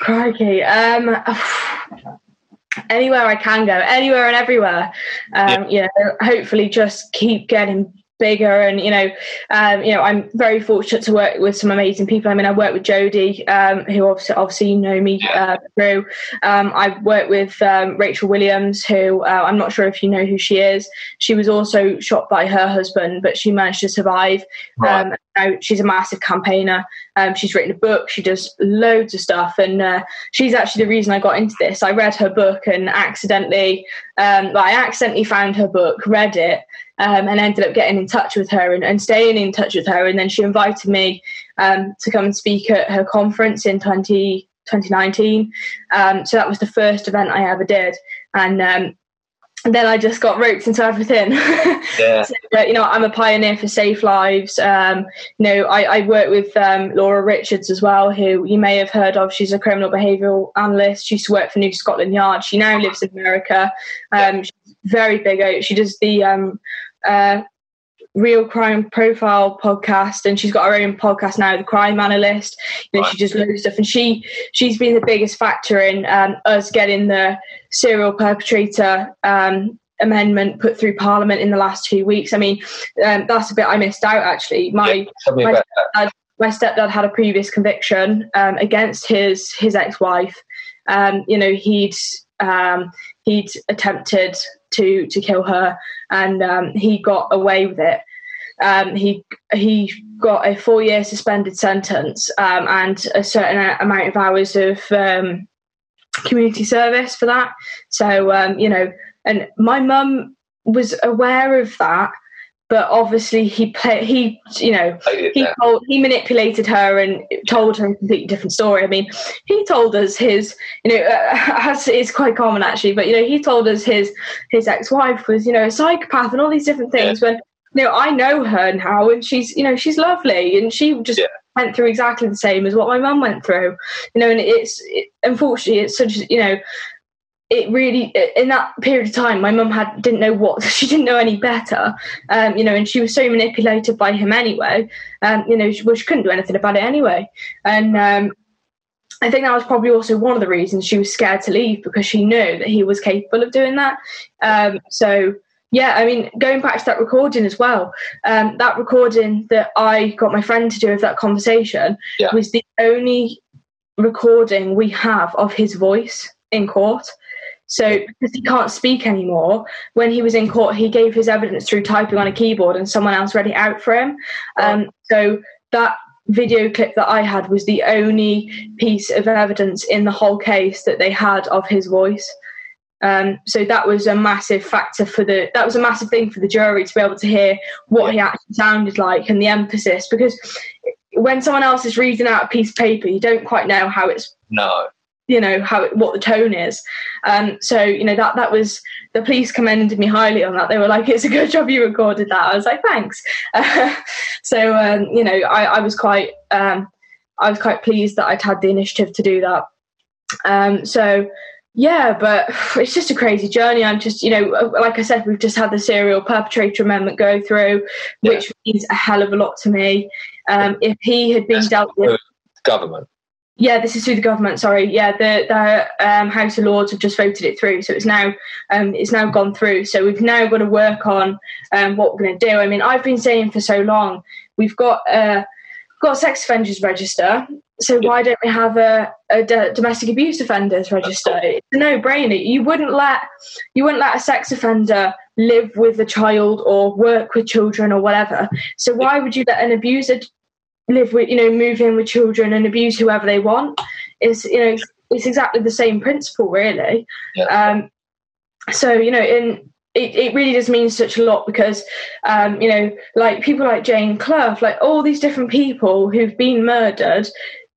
Crikey. Um, anywhere I can go, anywhere and everywhere. Um, yeah. You know, hopefully just keep getting bigger. And you know um, you know I'm very fortunate to work with some amazing people. I mean I work with Jodie um, who obviously, obviously you know me uh, through. Um, I've worked with um, Rachel Williams who uh, I'm not sure if you know who she is. She was also shot by her husband but she managed to survive. Right. Um, now she's a massive campaigner. Um, she's written a book. She does loads of stuff. And uh, she's actually the reason I got into this. I read her book and accidentally um, I accidentally found her book read it um, and ended up getting in touch with her and, and, staying in touch with her. And then she invited me um, to come and speak at her conference in 20, 2019. Um, so that was the first event I ever did. And um, then I just got roped into everything. Yeah. so, uh, you know, I'm a pioneer for SafeLives. Um, you know, I, I work with um, Laura Richards as well, who you may have heard of. She's a criminal behavioural analyst. She used to work for New Scotland Yard. She now lives in America. Um, she's very big. She does the um, uh, Real Crime Profile podcast, and she's got her own podcast now, The Crime Analyst. You know, right. she does loads of stuff, and she she's been the biggest factor in um, us getting the serial perpetrator um, amendment put through Parliament in the last two weeks. I mean, um, that's a bit I missed out actually. My yeah, my, stepdad, my, stepdad, had a previous conviction um, against his his ex wife. Um, you know, he'd um, he'd attempted to to kill her, and um, he got away with it. Um, he he got a four year suspended sentence um, and a certain amount of hours of um, community service for that. So um, you know, and my mum was aware of that but obviously he play, he you know he told, he manipulated her and told her a completely different story. I mean, he told us his you know uh, as is quite common actually, but you know he told us his his ex wife was you know a psychopath and all these different things. Yeah. When you know I know her now and she's you know she's lovely and she just. Yeah. Went through exactly the same as what my mum went through, you know, and it's it, unfortunately it's such you know it really in that period of time my mum had didn't know what she didn't know any better um, you know and she was so manipulated by him anyway um, you know she, well, she couldn't do anything about it anyway and um, I think that was probably also one of the reasons she was scared to leave because she knew that he was capable of doing that um, so yeah, I mean, going back to that recording as well, um, that recording that I got my friend to do of that conversation yeah. was the only recording we have of his voice in court. So because he can't speak anymore, when he was in court, he gave his evidence through typing on a keyboard, and someone else read it out for him. Um, so that video clip that I had was the only piece of evidence in the whole case that they had of his voice. Um, so that was a massive factor for the that was a massive thing for the jury to be able to hear what he actually sounded like and the emphasis because when someone else is reading out a piece of paper you don't quite know how it's no you know how what the tone is. Um, so you know that that was the police commended me highly on that. They were like it's a good job you recorded that. I was like thanks. Uh, so um, you know I, I was quite um, i was quite pleased that i'd had the initiative to do that. Um, so yeah but it's just a crazy journey. I'm just you know like i said we've just had the serial perpetrator amendment go through yeah. which means a hell of a lot to me. Um, if he had been That's dealt with government yeah, this is through the government. Sorry, yeah, the the um, House of Lords have just voted it through, so it's now um, it's now gone through. So we've now got to work on um, what we're going to do. I mean, I've been saying for so long we've got uh, got a sex offenders register. So why don't we have a, a d- domestic abuse offenders register? It's a no-brainer. You wouldn't let you wouldn't let a sex offender live with a child or work with children or whatever. So why would you let an abuser live with, you know, move in with children and abuse whoever they want. Is you know, it's exactly the same principle, really. Yeah. Um, so you know, in it, it really does mean such a lot because um, you know, like people like Jane Clough, like all these different people who've been murdered,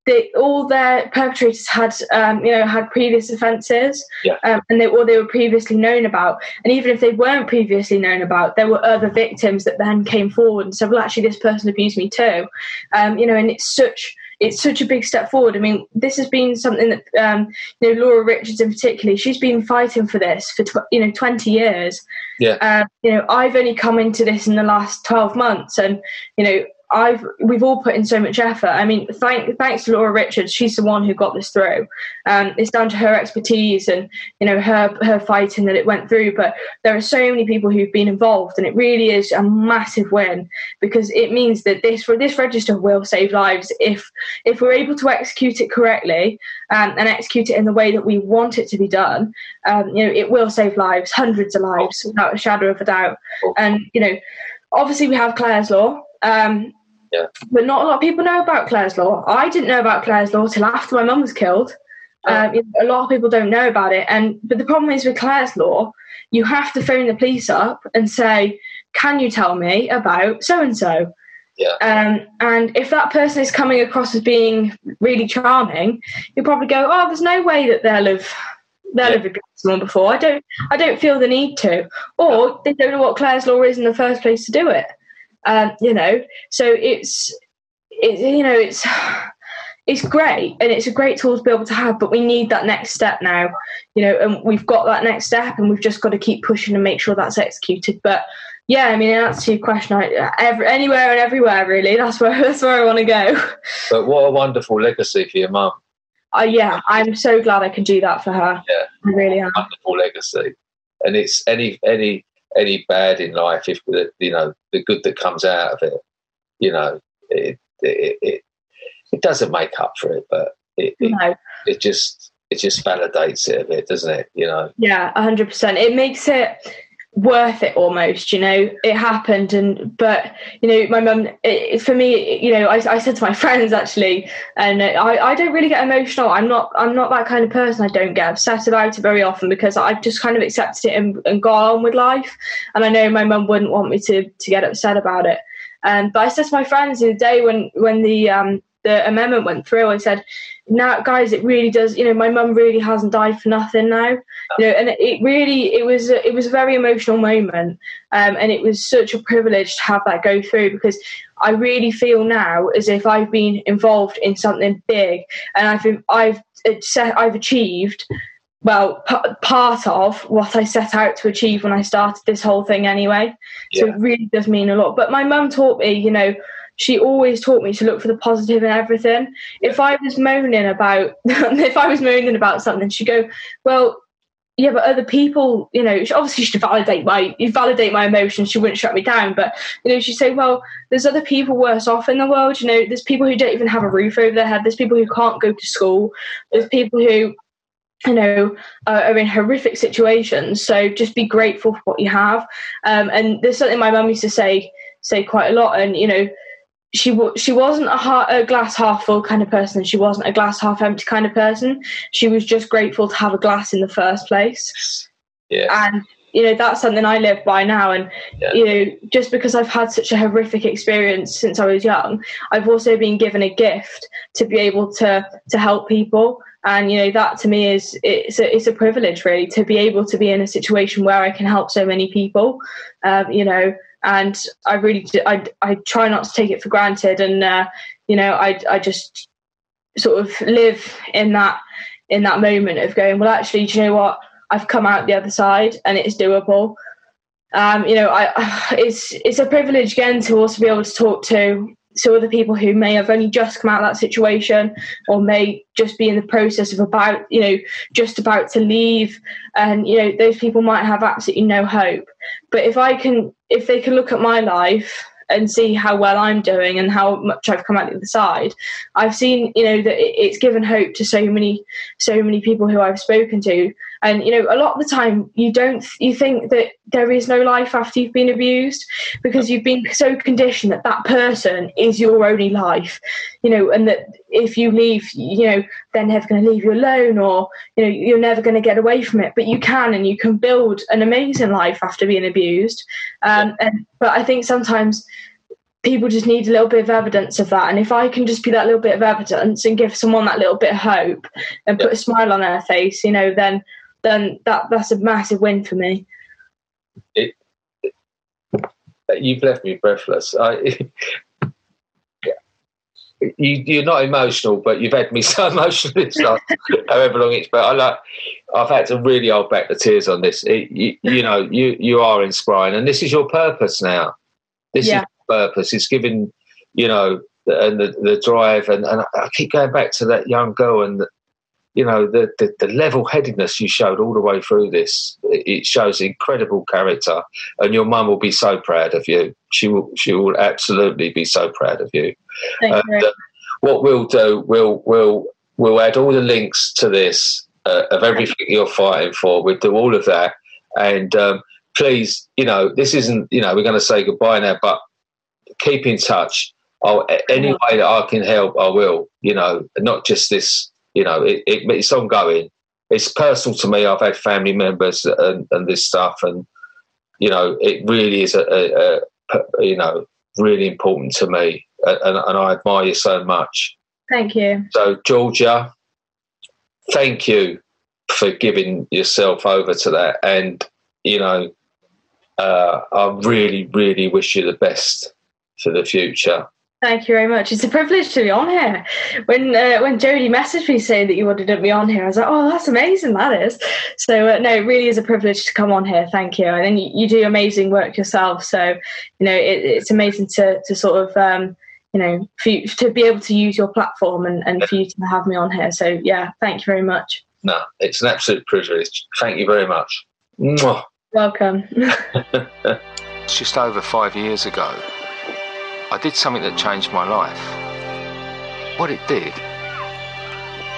they all their perpetrators had um, you know had previous offences yeah. um, and they or they were previously known about and even if they weren't previously known about there were other victims that then came forward and said well actually this person abused me too um, you know and it's such it's such a big step forward. I mean, this has been something that um, you know Laura Richards in particular. She's been fighting for this for tw- you know twenty years. Yeah. Uh, you know, I've only come into this in the last twelve months, and you know, I've we've all put in so much effort. I mean, thank, thanks to Laura Richards, she's the one who got this through. Um, it's down to her expertise and you know her her fighting that it went through. But there are so many people who've been involved, and it really is a massive win because it means that this this register will save lives if if we're able to execute it correctly um, and execute it in the way that we want it to be done. Um, you know, it will save lives, hundreds of lives, without a shadow of a doubt. And you know, obviously we have Clare's law. Um, yeah. But not a lot of people know about Clare's Law. I didn't know about Clare's Law till after my mum was killed. Oh. Um, a lot of people don't know about it, and but the problem is with Clare's Law, you have to phone the police up and say, "Can you tell me about so and so?" Yeah. Um, and if that person is coming across as being really charming, you'll probably go, "Oh, there's no way that they'll have they'll yeah. have abused someone before. I don't I don't feel the need to." Or they don't know what Clare's Law is in the first place to do it. Um, you know, so it's it, you know it's it's great and it's a great tool to be able to have, but we need that next step now, you know, and we've got that next step and we've just got to keep pushing and make sure that's executed. But Yeah, I mean, in answer to your question, I, every, anywhere and everywhere, really. That's where that's where I want to go. But what a wonderful legacy for your mum. Uh, yeah, I'm so glad I could do that for her. Yeah, I really am. Wonderful legacy, and it's any any any bad in life if the you know the good that comes out of it, you know, it it it, it doesn't make up for it, but it, no. it, it just it just validates it a bit, doesn't it? You know. Yeah, hundred percent. It makes it worth it almost you know? It happened and but you know my mum for me you know I, I said to my friends actually and I, I don't really get emotional. I'm not i'm not that kind of person. I don't get upset about it very often because i've just kind of accepted it and, and gone on with life. And i know my mum wouldn't want me to to get upset about it. Um, but i said to my friends the day when when the um the amendment went through i said now guys it really does you know my mum really hasn't died for nothing now you know and it really it was a, it was a very emotional moment um, and it was such a privilege to have that go through because i really feel now as if i've been involved in something big and i've i've set i've achieved well p- part of what i set out to achieve when i started this whole thing anyway yeah. so it really does mean a lot but my mum taught me you know she always taught me to look for the positive in everything. If I was moaning about if I was moaning about something, she'd go, "Well, yeah, but other people, you know, obviously she'd validate my you validate my emotions. She wouldn't shut me down, but you know, she'd say, "Well, there's other people worse off in the world. You know, there's people who don't even have a roof over their head. There's people who can't go to school. There's people who." You know, uh, are in horrific situations. So just be grateful for what you have. Um, and there's something my mum used to say say quite a lot. And you know, she w- she wasn't a, ha- a, glass half full kind of person. She wasn't a glass half empty kind of person. She was just grateful to have a glass in the first place. Yeah. And you know that's something I live by now. And yeah. you know, just because I've had such a horrific experience since I was young, I've also been given a gift to be able to to help people. And you know that to me is it's a, it's a privilege really to be able to be in a situation where I can help so many people. Um, you know, and I really I I try not to take it for granted, and uh, you know I I just sort of live in that in that moment of going well actually do you know what? I've come out the other side and it's doable. Um, you know, I, it's it's a privilege again to also be able to talk to so other people who may have only just come out of that situation or may just be in the process of about you know just about to leave. And you know those people might have absolutely no hope. But if i can if they can look at my life and see how well I'm doing and how much I've come out the other side, I've seen, you know, that it's given hope to so many, so many people who I've spoken to. And, you know, a lot of the time you don't, you think that there is no life after you've been abused because you've been so conditioned that that person is your only life, you know, and that if you leave, you know, they're never going to leave you alone or, you know, you're never going to get away from it. But you can and you can build an amazing life after being abused. Um, and, but I think sometimes people just need a little bit of evidence of that. And if I can just be that little bit of evidence and give someone that little bit of hope and put a smile on their face, you know, then then that that's a massive win for me. It, it, you've left me breathless. I, you, are not emotional, but you've had me so emotional this like, however long it's been. I like, I've had to really hold back the tears on this. It, you, you, know, you you are inspiring, and this is your purpose now. This yeah. is purpose. It's giving, you know, and the, the drive. And, and I keep going back to that young girl and, the, you know, the, the, the level headedness you showed all the way through this. It shows incredible character. And your mum will be so proud of you. She will, she will absolutely be so proud of you. Thank and, you. Uh, what we'll do, we'll, we'll, we'll add all the links to this uh, of everything you're fighting for. We'll do all of that. And um, please, you know, this isn't, you know, we're going to say goodbye now, but keep in touch. I'll, any way that I can help, I will. You know, not just this. You know, it, it, it's ongoing. It's personal to me. I've had family members and, and this stuff, and you know, it really is a, a, a you know really important to me, and, and I admire you so much. Thank you. So, Georgia, thank you for giving yourself over to that, and you know, uh, I really, really wish you the best for the future. Thank you very much. It's a privilege to be on here. When uh, when Jodie messaged me saying that you wanted to be on here, I was like, "Oh, that's amazing! That is." So uh, no, it really is a privilege to come on here. Thank you. And then you, you do amazing work yourself. So you know, it, it's amazing to to sort of um, you know for you, to be able to use your platform and, and for you to have me on here. So yeah, thank you very much. No, it's an absolute privilege. Thank you very much. Mwah. Welcome. it's just over five years ago I did something that changed my life. What it did,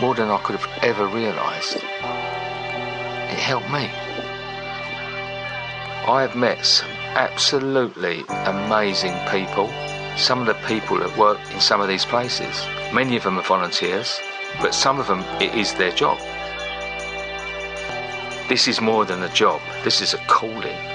more than I could have ever realised, it helped me. I have met some absolutely amazing people. Some of the people that work in some of these places, many of them are volunteers, but some of them it is their job. This is more than a job, this is a calling.